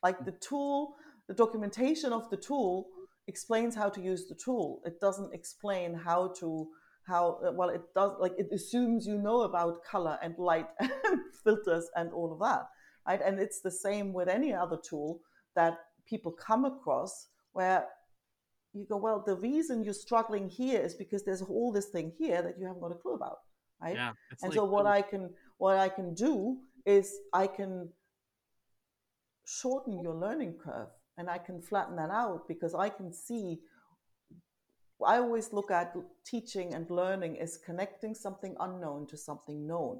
Like the tool, the documentation of the tool explains how to use the tool. It doesn't explain how to how well it does like it assumes you know about color and light and filters and all of that right and it's the same with any other tool that people come across where you go well the reason you're struggling here is because there's all this thing here that you haven't got a clue about right? Yeah, and like so what i can what i can do is i can shorten your learning curve and i can flatten that out because i can see i always look at teaching and learning as connecting something unknown to something known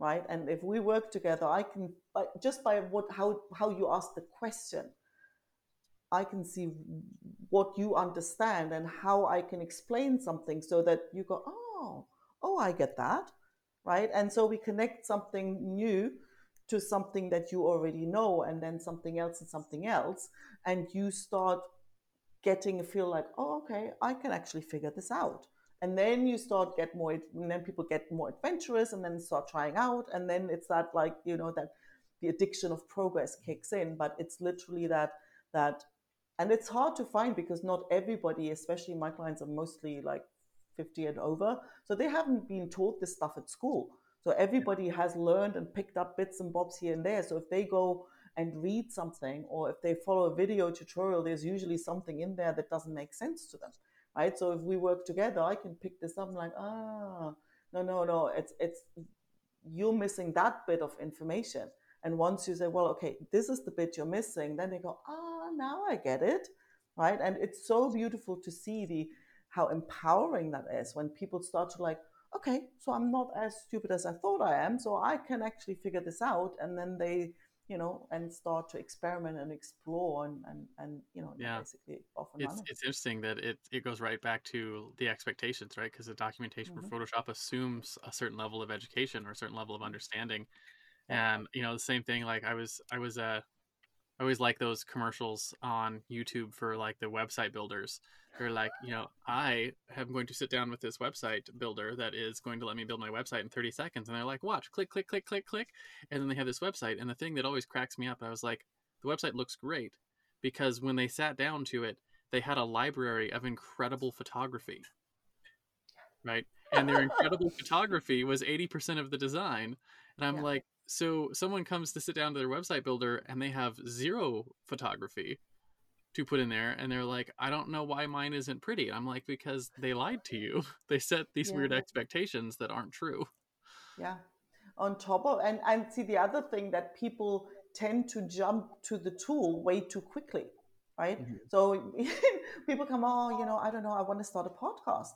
right? And if we work together i can by, just by what how how you ask the question i can see what you understand and how i can explain something so that you go oh oh i get that right? And so we connect something new to something that you already know and then something else and something else and you start getting a feel like oh okay i can actually figure this out. And then you start get more and then people get more adventurous and then start trying out and then it's that like you know that the addiction of progress kicks in but it's literally that that and it's hard to find because not everybody especially my clients are mostly like 50 and over. So they haven't been taught this stuff at school. So everybody has learned and picked up bits and bobs here and there. So if they go and read something or if they follow a video tutorial there's usually something in there that doesn't make sense to them right? So if we work together i can pick this up and like ah no no no it's it's you're missing that bit of information and once you say well okay this is the bit you're missing then they go ah now i get it right and it's so beautiful to see the how empowering that is when people start to like okay so i'm not as stupid as i thought i am so i can actually figure this out and then they you know, and start to experiment and explore and and, and you know, yeah. basically often. It's it's interesting that it it goes right back to the expectations, right? Because the documentation mm-hmm. for Photoshop assumes a certain level of education or a certain level of mm-hmm. understanding, and you know the same thing. Like I was I was uh I always like those commercials on YouTube for like the website builders. They're like, you know, I am going to sit down with this website builder that is going to let me build my website in 30 seconds. And they're like, watch, click, click, click, click, click. And then they have this website. And the thing that always cracks me up, I was like, the website looks great because when they sat down to it, they had a library of incredible photography. Right. And their incredible photography was 80% of the design. And I'm yeah. like, so someone comes to sit down to their website builder and they have zero photography to put in there and they're like i don't know why mine isn't pretty. I'm like because they lied to you. They set these yeah. weird expectations that aren't true. Yeah. On top of and and see the other thing that people tend to jump to the tool way too quickly right? Mm-hmm. so people come oh you know i don't know i want to start a podcast.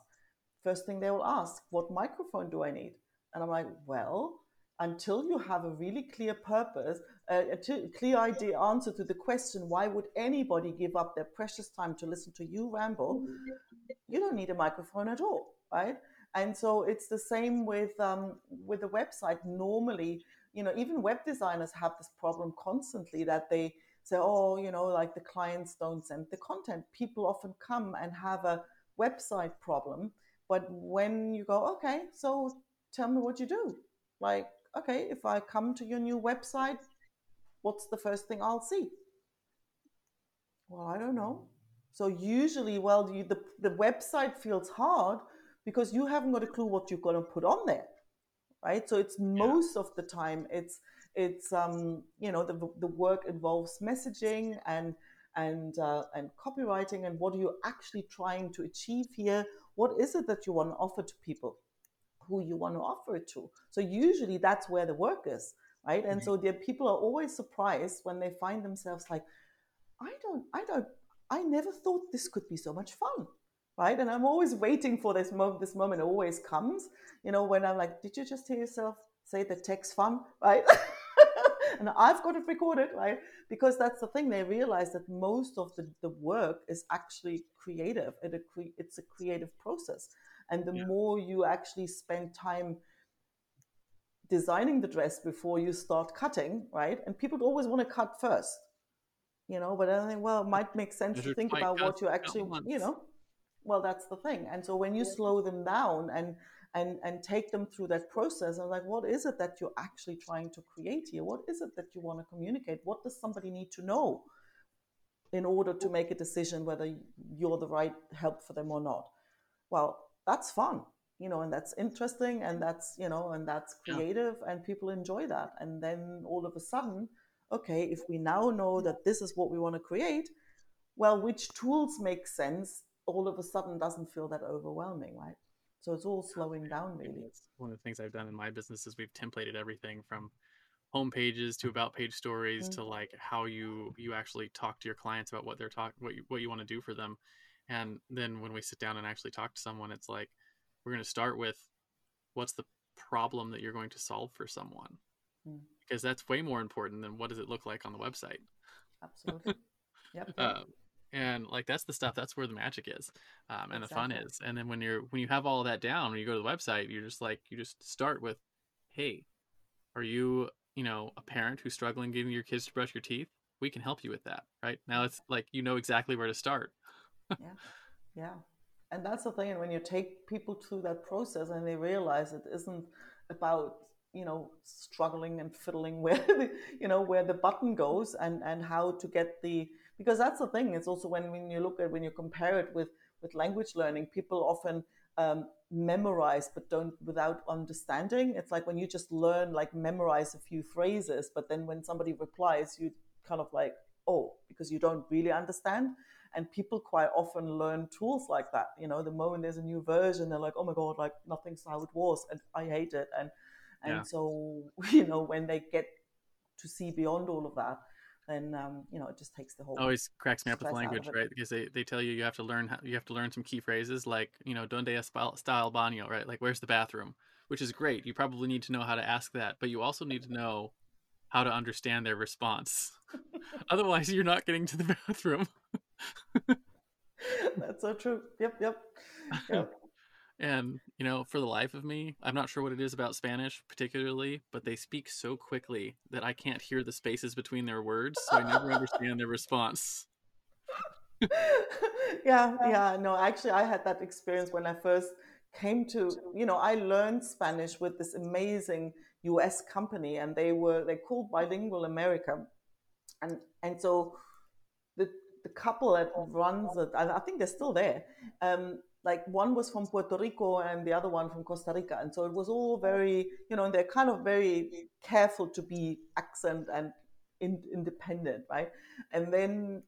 First thing they will ask what microphone do i need? And i'm like well until you have a really clear purpose, a, clear idea answer to the question, why would anybody give up their precious time to listen to you ramble? You don't need a microphone at all, right? And so it's the same with um, with the website. Normally, you know, even web designers have this problem constantly that they say, oh, you know, like the clients don't send the content. People often come and have a website problem, but when you go, okay, so tell me what you do, like okay, if I come to your new website, what's the first thing I'll see? Well, I don't know. So usually, well, you, the, the website feels hard because you haven't got a clue what you're going to put on there, right? So it's most yeah. of the time it's it's um, you know the the work involves messaging and and uh, and copywriting and what are you actually trying to achieve here? What is it that you want to offer to people? Who you want to offer it to. So usually that's where the work is, right? And mm-hmm. so the people are always surprised when they find themselves like, I don't, I don't, I never thought this could be so much fun, right? And I'm always waiting for this moment. This moment always comes, you know, when I'm like, did you just hear yourself say the text fun, right? and I've got it recorded, right? Because that's the thing. They realize that most of the, the work is actually creative. It, it's a creative process. And the yeah. more you actually spend time designing the dress before you start cutting, right? And people always want to cut first, you know, but I think, well, it might make sense to think about what you actually, you know, well, that's the thing. And so when you slow them down and, and, and take them through that process and like, what is it that you're actually trying to create here? What is it that you want to communicate? What does somebody need to know in order to make a decision whether you're the right help for them or not? Well, that's fun you know and that's interesting and that's you know and that's creative yeah. and people enjoy that. And then all of a sudden okay if we now know that this is what we want to create well which tools make sense all of a sudden doesn't feel that overwhelming right? So it's all slowing down really. one of the things i've done in my business is we've templated everything from home pages to about page stories mm-hmm. to like how you you actually talk to your clients about what they're talking what you what you want to do for them and then when we sit down and actually talk to someone, it's like, we're going to start with what's the problem that you're going to solve for someone? Mm. Because that's way more important than what does it look like on the website. Absolutely. Yep. um, and like that's the stuff that's where the magic is um, and exactly. the fun is and then when you're when you have all of that down when you go to the website you're just like you just start with hey are you you know a parent who's struggling getting your kids to brush your teeth we can help you with that right now it's like you know exactly where to start yeah. Yeah. And that's the thing and when you take people through that process and they realize it isn't about you know struggling and fiddling where the, you know where the button goes and and how to get the because that's the thing it's also when when you look at when you compare it with with language learning people often um, memorize but don't without understanding. It's like when you just learn like memorize a few phrases but then when somebody replies you kind of like oh because you don't really understand and people quite often learn tools like that you know the moment there's a new version they're like oh my god like nothing's how it was and i hate it and and yeah. so you know when they get to see beyond all of that then um, you know it just takes the whole. Always cracks me up with language, right? Because they, they tell you you have to learn how, you have to learn some key phrases like you know donde está el baño, right? Like where's the bathroom, which is great. You probably need to know how to ask that, but you also need to know how to understand their response. Otherwise, you're not getting to the bathroom. That's so true. Yep, yep, yep. And, you know, for the life of me, I'm not sure what it is about Spanish particularly, but they speak so quickly that I can't hear the spaces between their words, so I never understand their response. yeah, yeah, no, actually, I had that experience when I first came to, you know, I learned Spanish with this amazing US company, and they were, they called Bilingual America. And, and so the, couple that runs it, I think they're still there. Um, like one was from Puerto Rico and the other one from Costa Rica. And so it was all very, you know, they're kind of very careful to be accent and in, independent, right? And then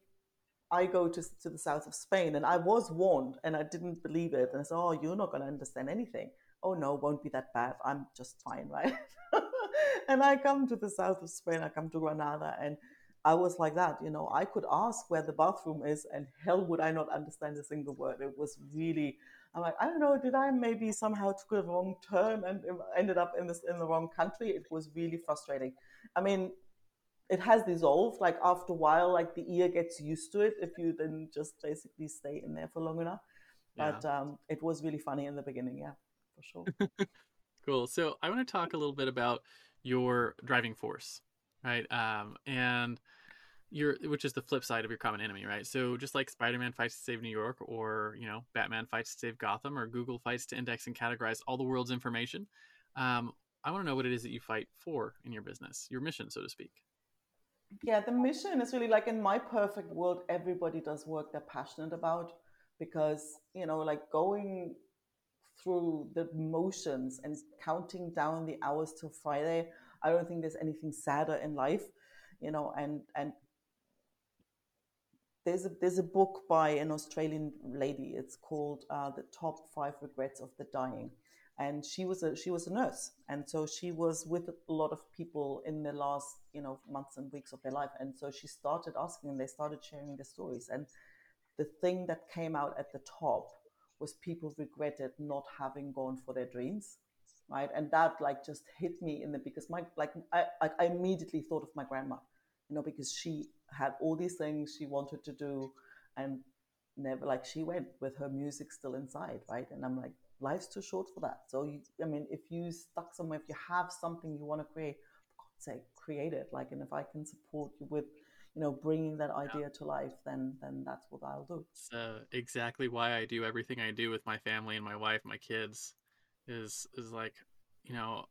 I go to, to the south of Spain and I was warned and I didn't believe it. And I said, oh, you're not going to understand anything. Oh, no, won't be that bad. I'm just fine, right? and I come to the south of Spain, I come to Granada and I was like that, you know, I could ask where the bathroom is and hell would I not understand a single word. It was really, I'm like, I don't know, did I maybe somehow took a wrong turn and ended up in this in the wrong country? It was really frustrating. I mean, it has dissolved. Like after a while, like the ear gets used to it if you then just basically stay in there for long enough. Yeah. But um, it was really funny in the beginning, yeah, for sure. cool. So I want to talk a little bit about your driving force, right? Um, and your which is the flip side of your common enemy, right? So just like Spider-Man fights to save New York, or you know, Batman fights to save Gotham, or Google fights to index and categorize all the world's information. Um, I want to know what it is that you fight for in your business, your mission, so to speak. Yeah, the mission is really like in my perfect world, everybody does work they're passionate about because you know, like going through the motions and counting down the hours till Friday. I don't think there's anything sadder in life you know and and there's a there's a book by an Australian lady. It's called uh, "The Top Five Regrets of the Dying," and she was a she was a nurse, and so she was with a lot of people in the last you know months and weeks of their life, and so she started asking, and they started sharing their stories, and the thing that came out at the top was people regretted not having gone for their dreams right? And that like just hit me in the because my like I, I immediately thought of my grandma you know because she had all these things she wanted to do and never like she went with her music still inside right? And i'm like life's too short for that. So you, i mean if you stuck somewhere if you have something you want to create for god's sake create it. Like and if i can support you with you know bringing that idea yeah. to life then then that's what i'll do. Uh, exactly why i do everything i do with my family and my wife my kids is is like you know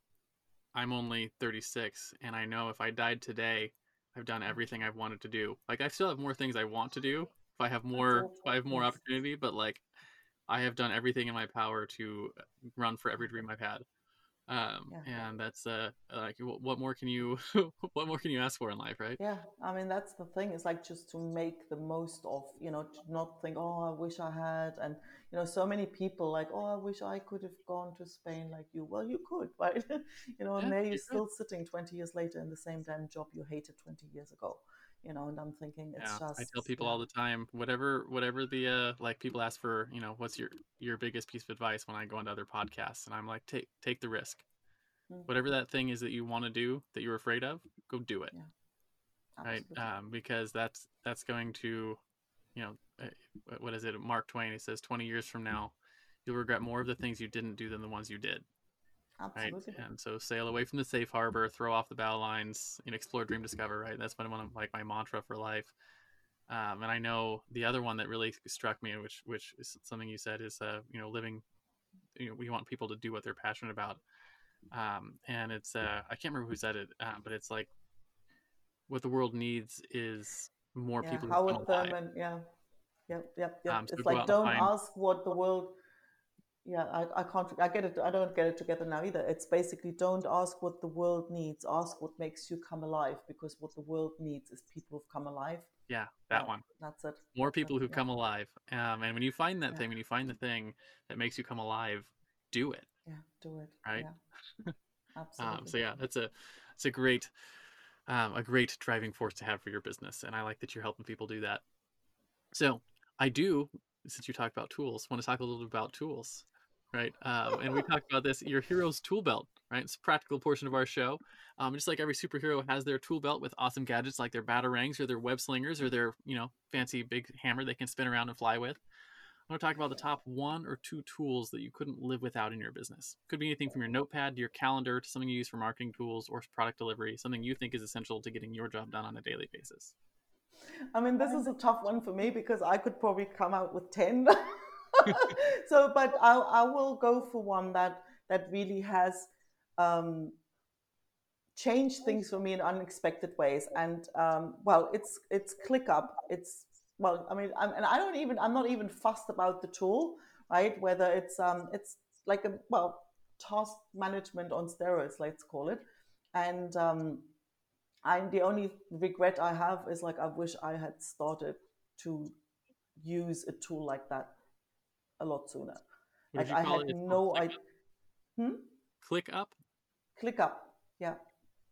i'm only 36 and i know if i died today I've done everything I've wanted to do. Like I still have more things I want to do. If I have more, if I have more opportunity, but like I have done everything in my power to run for every dream I've had um yeah. and that's uh like what more can you what more can you ask for in life right? Yeah i mean that's the thing it's like just to make the most of you know to not think oh i wish i had and you know so many people like oh i wish i could have gone to spain like you. Well you could right? You know and there you're still sitting 20 years later in the same damn job you hated 20 years ago you know and i'm thinking it's yeah, just i tell people yeah. all the time whatever whatever the uh like people ask for you know what's your your biggest piece of advice when i go into other podcasts? And i'm like take take the risk. Mm-hmm. whatever that thing is that you want to do that you're afraid of go do it. Yeah. right? Um because that's that's going to you know eh, what is it? Mark twain he says 20 years from now you'll regret more of the things you didn't do than the ones you did Absolutely. Right? And so sail away from the safe harbor, throw off the bow lines, and explore, dream, discover. Right. That's one of like my mantra for life. Um, and I know the other one that really struck me, which which is something you said, is uh, you know living. You know, we want people to do what they're passionate about. Um, and it's uh, I can't remember who said it, uh, but it's like what the world needs is more yeah, people. Howard Thurman, yeah, yep, yep, yep. Um, so it's like don't ask what the world yeah I, I can't i get it i don't get it together now either. It's basically don't ask what the world needs ask what makes you come alive because what the world needs is people who've come alive. Yeah that yeah, one. that's it. More people who've yeah. come alive um, and when you find that yeah. thing when you find the thing that makes you come alive do it. Yeah do it. Right? Absolutely um, so yeah that's a it's a great um, a great driving force to have for your business. And I like that you're helping people do that. So I do, since you talked about tools, want to talk a little bit about tools, right? Um, and we talked about this, your hero's tool belt, right? It's a practical portion of our show. Um, just like every superhero has their tool belt with awesome gadgets like their batarangs or their web slingers or their, you know, fancy big hammer they can spin around and fly with. I want to talk about the top one or two tools that you couldn't live without in your business. Could be anything from your notepad to your calendar to something you use for marketing tools or product delivery, something you think is essential to getting your job done on a daily basis. I mean, this is a tough one for me because I could probably come out with 10. so, but I, I will go for one that, that really has um, changed things for me in unexpected ways. And um, well, it's, it's ClickUp. It's well, I mean, I'm, and I don't even, I'm not even fussed about the tool, right? Whether it's, um, it's like a, well, task management on steroids, let's call it. And, um, I'm the only regret I have is like, I wish I had started to use a tool like that a lot sooner. like I had no idea. Hmm? ClickUp? Click up. Yeah.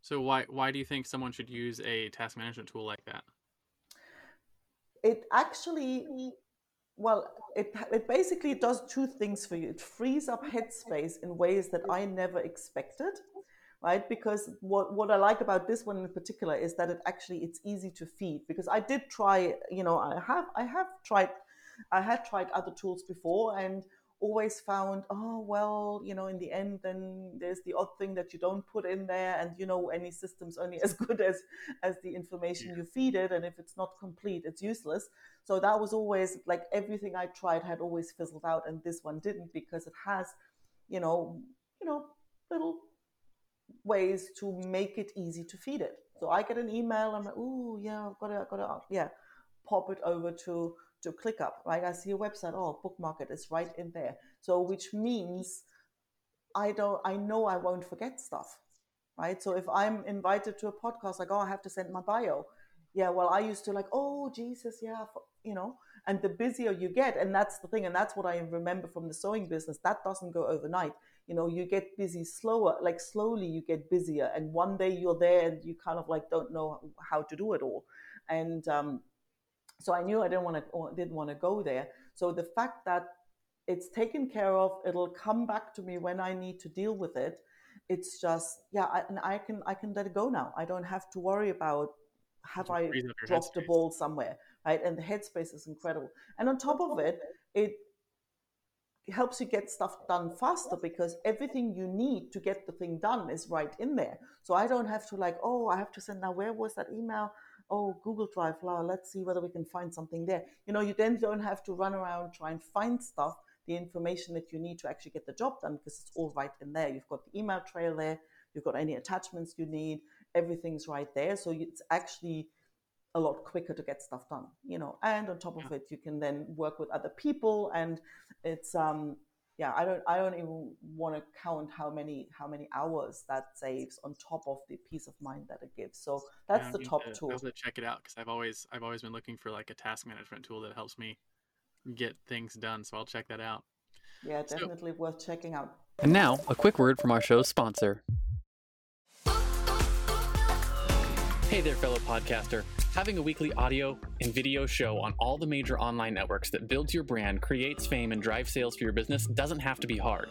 So why, why do you think someone should use a task management tool like that? it actually well it, it basically does two things for you it frees up headspace in ways that i never expected right because what, what i like about this one in particular is that it actually it's easy to feed because i did try you know i have i have tried i had tried other tools before and always found, oh, well, you know, in the end, then there's the odd thing that you don't put in there. And, you know, any system's only as good as, as the information yeah. you feed it. And if it's not complete, it's useless. So that was always like everything I tried had always fizzled out. And this one didn't because it has, you know, you know, little ways to make it easy to feed it. So I get an email, I'm like, oh, yeah, I've got to, I've got to, yeah, pop it over to to ClickUp, right? I see a website, oh, bookmark it, it's right in there. So which means I don't, I know I won't forget stuff, right? So if I'm invited to a podcast, like, oh, I have to send my bio. Yeah, well, I used to like, oh, Jesus, yeah, you know, and the busier you get, and that's the thing, and that's what I remember from the sewing business. That doesn't go overnight. You know, you get busy slower, like slowly you get busier, and one day you're there and you kind of like don't know how to do it all. And um, so I knew I didn't want to didn't want to go there. So the fact that it's taken care of, it'll come back to me when I need to deal with it. It's just yeah, I, and I can I can let it go now. I don't have to worry about have I dropped the ball somewhere, right? And the headspace is incredible. And on top of it, it helps you get stuff done faster because everything you need to get the thing done is right in there. So I don't have to like, oh, I have to send now. Where was that email? Oh, Google Drive, la, let's see whether we can find something there. You know, you then don't have to run around, try and find stuff, the information that you need to actually get the job done because it's all right in there. You've got the email trail there, you've got any attachments you need, everything's right there. So it's actually a lot quicker to get stuff done, you know, and on top of it, you can then work with other people and it's, um, yeah, I don't I don't even want to count how many how many hours that saves on top of the peace of mind that it gives. So that's yeah, the top to, tool. i to check it out because I've always I've always been looking for like a task management tool that helps me get things done. So I'll check that out. Yeah, definitely so, worth checking out. And now a quick word from our show's sponsor. Hey there, fellow podcaster. Having a weekly audio and video show on all the major online networks that builds your brand, creates fame, and drives sales for your business doesn't have to be hard.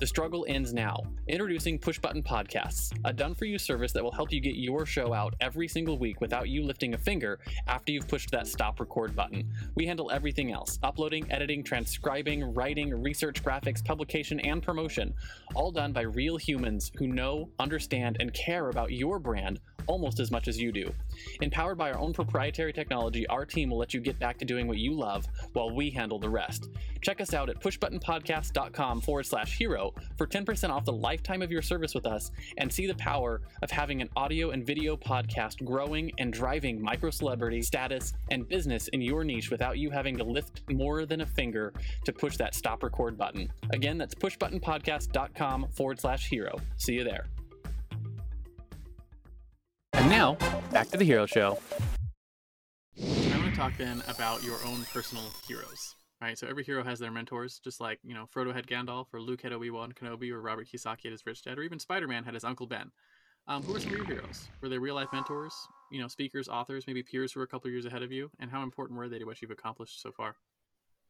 The struggle ends now. Introducing Push Button Podcasts, a done for you service that will help you get your show out every single week without you lifting a finger after you've pushed that stop record button. We handle everything else uploading, editing, transcribing, writing, research, graphics, publication, and promotion, all done by real humans who know, understand, and care about your brand almost as much as you do. Empowered by our own proprietary technology, our team will let you get back to doing what you love while we handle the rest. Check us out at pushbuttonpodcast.com forward slash hero for 10% off the lifetime of your service with us and see the power of having an audio and video podcast growing and driving micro celebrity status and business in your niche without you having to lift more than a finger to push that stop record button. Again, that's pushbuttonpodcast.com forward slash hero. See you there. And now, back to the hero show. I want to talk then about your own personal heroes. Right, so every hero has their mentors, just like you know Frodo had Gandalf, or Luke had Obi Wan Kenobi, or Robert Kiyosaki had his rich dad, or even Spider Man had his Uncle Ben. Um, who are some of your heroes? Were they real life mentors, you know, speakers, authors, maybe peers who were a couple years ahead of you? And how important were they to what you've accomplished so far?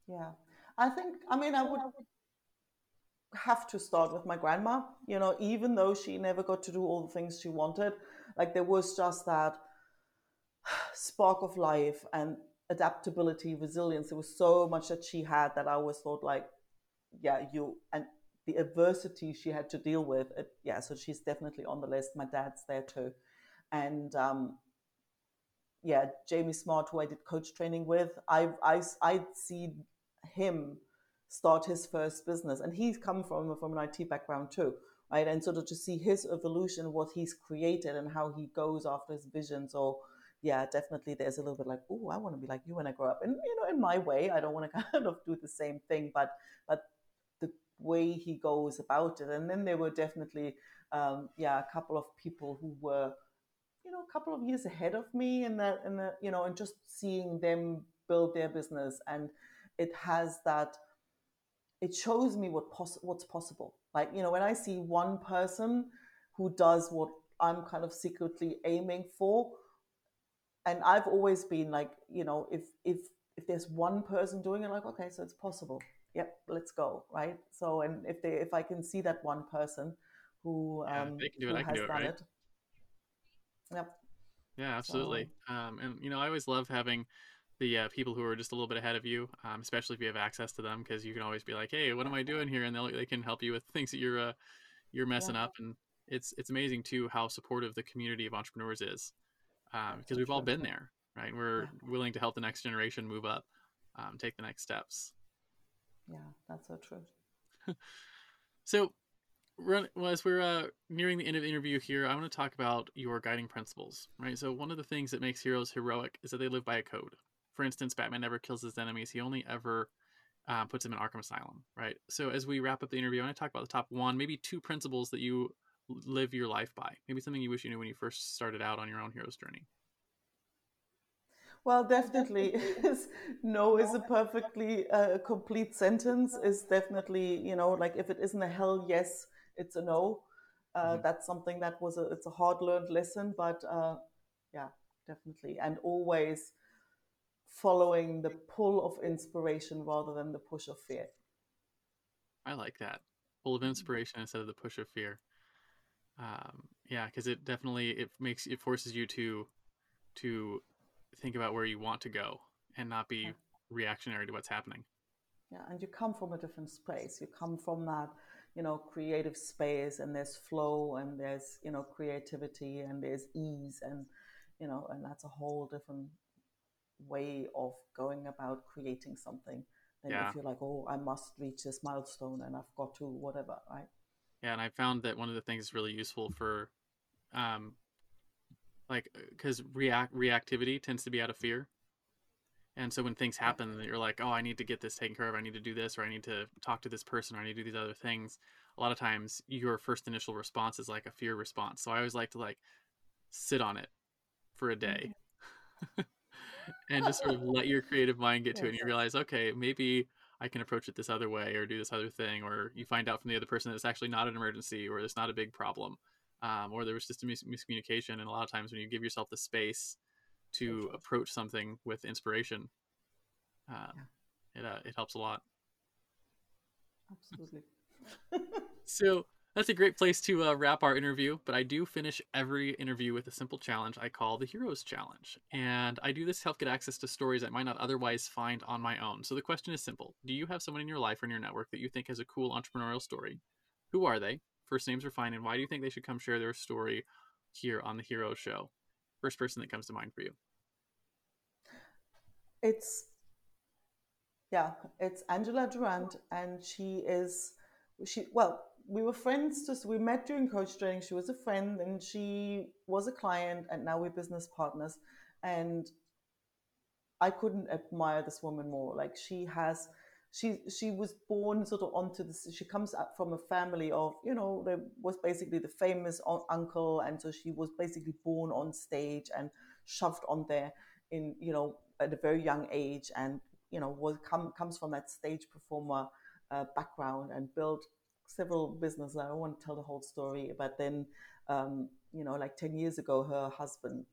Yeah, I think, I mean, I would have to start with my grandma, you know, even though she never got to do all the things she wanted, like there was just that spark of life and adaptability, resilience. There was so much that she had that I always thought, like, yeah, you, and the adversity she had to deal with. It, yeah, so she's definitely on the list. My dad's there too. And um, yeah, Jamie Smart, who I did coach training with, I I I see him start his first business, and he's come from from an IT background too, right? And sort of to see his evolution, what he's created, and how he goes after his vision. So yeah, definitely, there's a little bit like, oh, I want to be like you when I grow up, and you know, in my way, I don't want to kind of do the same thing, but but the way he goes about it, and then there were definitely um, yeah, a couple of people who were you know a couple of years ahead of me in that in the you know and just seeing them build their business and it has that it shows me what poss- what's possible. Like you know when i see one person who does what i'm kind of secretly aiming for and i've always been like you know if if if there's one person doing it like okay so it's possible yep let's go right so and if they if i can see that one person who Yeah, um they can do it, who I can has do it, done right? it yep Yeah, absolutely. so Um, and you know, I always love having the uh, people who are just a little bit ahead of you, um, especially if you have access to them, because you can always be like, "Hey, what am I doing here?" and they they can help you with things that you're uh, you're messing yeah up. And it's it's amazing too how supportive the community of entrepreneurs is, um, because we've all been there, right? We're yeah willing to help the next generation move up, um, take the next steps. yeah that's so true So, run, well, as we're uh, nearing the end of the interview here, I want to talk about your guiding principles, right? So, one of the things that makes heroes heroic is that they live by a code. For instance, Batman never kills his enemies; he only ever uh, puts them in Arkham Asylum, right? So, as we wrap up the interview, I want to talk about the top one, maybe two principles that you live your life by. Maybe something you wish you knew when you first started out on your own hero's journey. Well, definitely, no is a perfectly uh, complete sentence. Is definitely you know like if it isn't a hell yes, it's a no. Uh, hmm that's something that was a it's a hard learned lesson, but uh, yeah, definitely, and always following the pull of inspiration rather than the push of fear. I like that. Full of inspiration instead of the push of fear. Um, yeah, because it definitely it makes it forces you to to think about where you want to go and not be Yeah, reactionary to what's happening. yeah, and you come from a different space. You come from that you know creative space, and there's flow, and there's you know creativity, and there's ease, and you know, and that's a whole different way of going about creating something than Yeah, if you're like, oh, I must reach this milestone and I've got to whatever, right? Yeah, and I found that one of the things really useful for, um, like, because react reactivity tends to be out of fear, and so when things happen, that you're like, oh, I need to get this taken care of. I need to do this, or I need to talk to this person, or I need to do these other things. A lot of times, your first initial response is like a fear response. So I always like to like sit on it for a day and just sort of let your creative mind get to it and you realize okay maybe i can approach it this other way or do this other thing or you find out from the other person that it's actually not an emergency or it's not a big problem um, or there was just a mis- miscommunication. And a lot of times when you give yourself the space to approach something with inspiration um, Yeah, it, uh, it helps a lot. Absolutely. So that's a great place to uh, wrap our interview. But I do finish every interview with a simple challenge I call the Heroes Challenge. And I do this to help get access to stories I might not otherwise find on my own. So the question is simple Do you have someone in your life or in your network that you think has a cool entrepreneurial story? Who are they? First names are fine. And why do you think they should come share their story here on the Hero Show? First person that comes to mind for you. It's yeah, it's Angela Durant, and she is she well we were friends just we met during coach training she was a friend and she was a client and now we're business partners. And i couldn't admire this woman more like she has she she was born sort of onto this she comes up from a family of you know there was basically the famous uncle and so she was basically born on stage and shoved on there in you know at a very young age and you know was come comes from that stage performer uh, background and built several businesses. I don't want to tell the whole story, but then, um, you know, like 10 years ago, her husband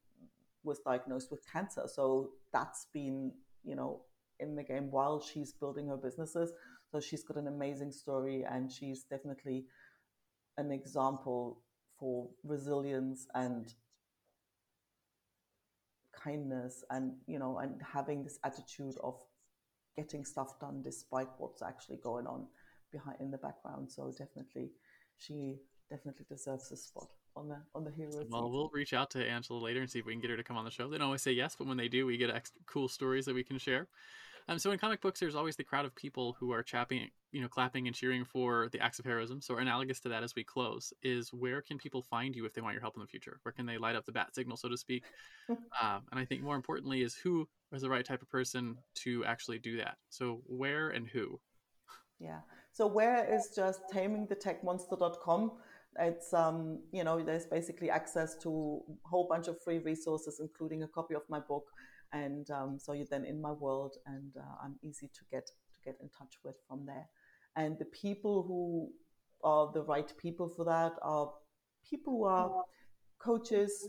was diagnosed with cancer. So that's been, you know, in the game while she's building her businesses. So she's got an amazing story and she's definitely an example for resilience and kindness and you know and having this attitude of getting stuff done despite what's actually going on behind in the background. So definitely, she definitely deserves a spot on the on the hero. Well, we'll reach out to Angela later and see if we can get her to come on the show. They don't always say yes, but when they do, we get extra cool stories that we can share. Um, so in comic books, there's always the crowd of people who are chapping, you know, clapping and cheering for the acts of heroism. So analogous to that, as we close, is where can people find you if they want your help in the future? Where can they light up the bat signal, so to speak? um, and I think more importantly is who is the right type of person to actually do that. So where and who? Yeah. So where is just tamingthetechmonster.com. It's um, you know, there's basically access to a whole bunch of free resources, including a copy of my book, and um, so you're then in my world, and uh, I'm easy to get to get in touch with from there. And the people who are the right people for that are people who are coaches,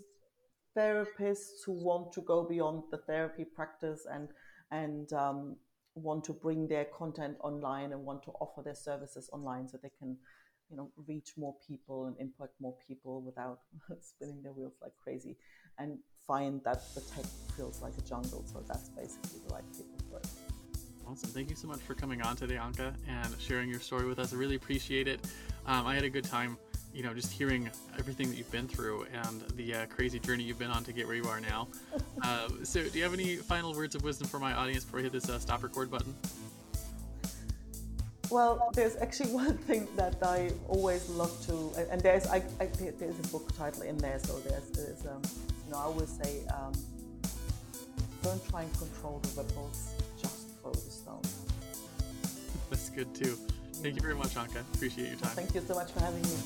therapists who want to go beyond the therapy practice and and um, want to bring their content online and want to offer their services online so they can you know reach more people and impact more people without spinning their wheels like crazy and find that the tech feels like a jungle. So that's basically the right people for it awesome. Thank you so much for coming on today Anke and sharing your story with us. I really appreciate it. Um, i had a good time you know, just hearing everything that you've been through and the uh, crazy journey you've been on to get where you are now. Uh, so, do you have any final words of wisdom for my audience before I hit this uh, stop record button? Well, there's actually one thing that I always love to, and there's I, I there's a book title in there, so there's, there's um, you know, I always say, um, don't try and control the ripples, just throw the stone. That's good too. Thank you very much, Anke. Appreciate your time. Thank you so much for having me.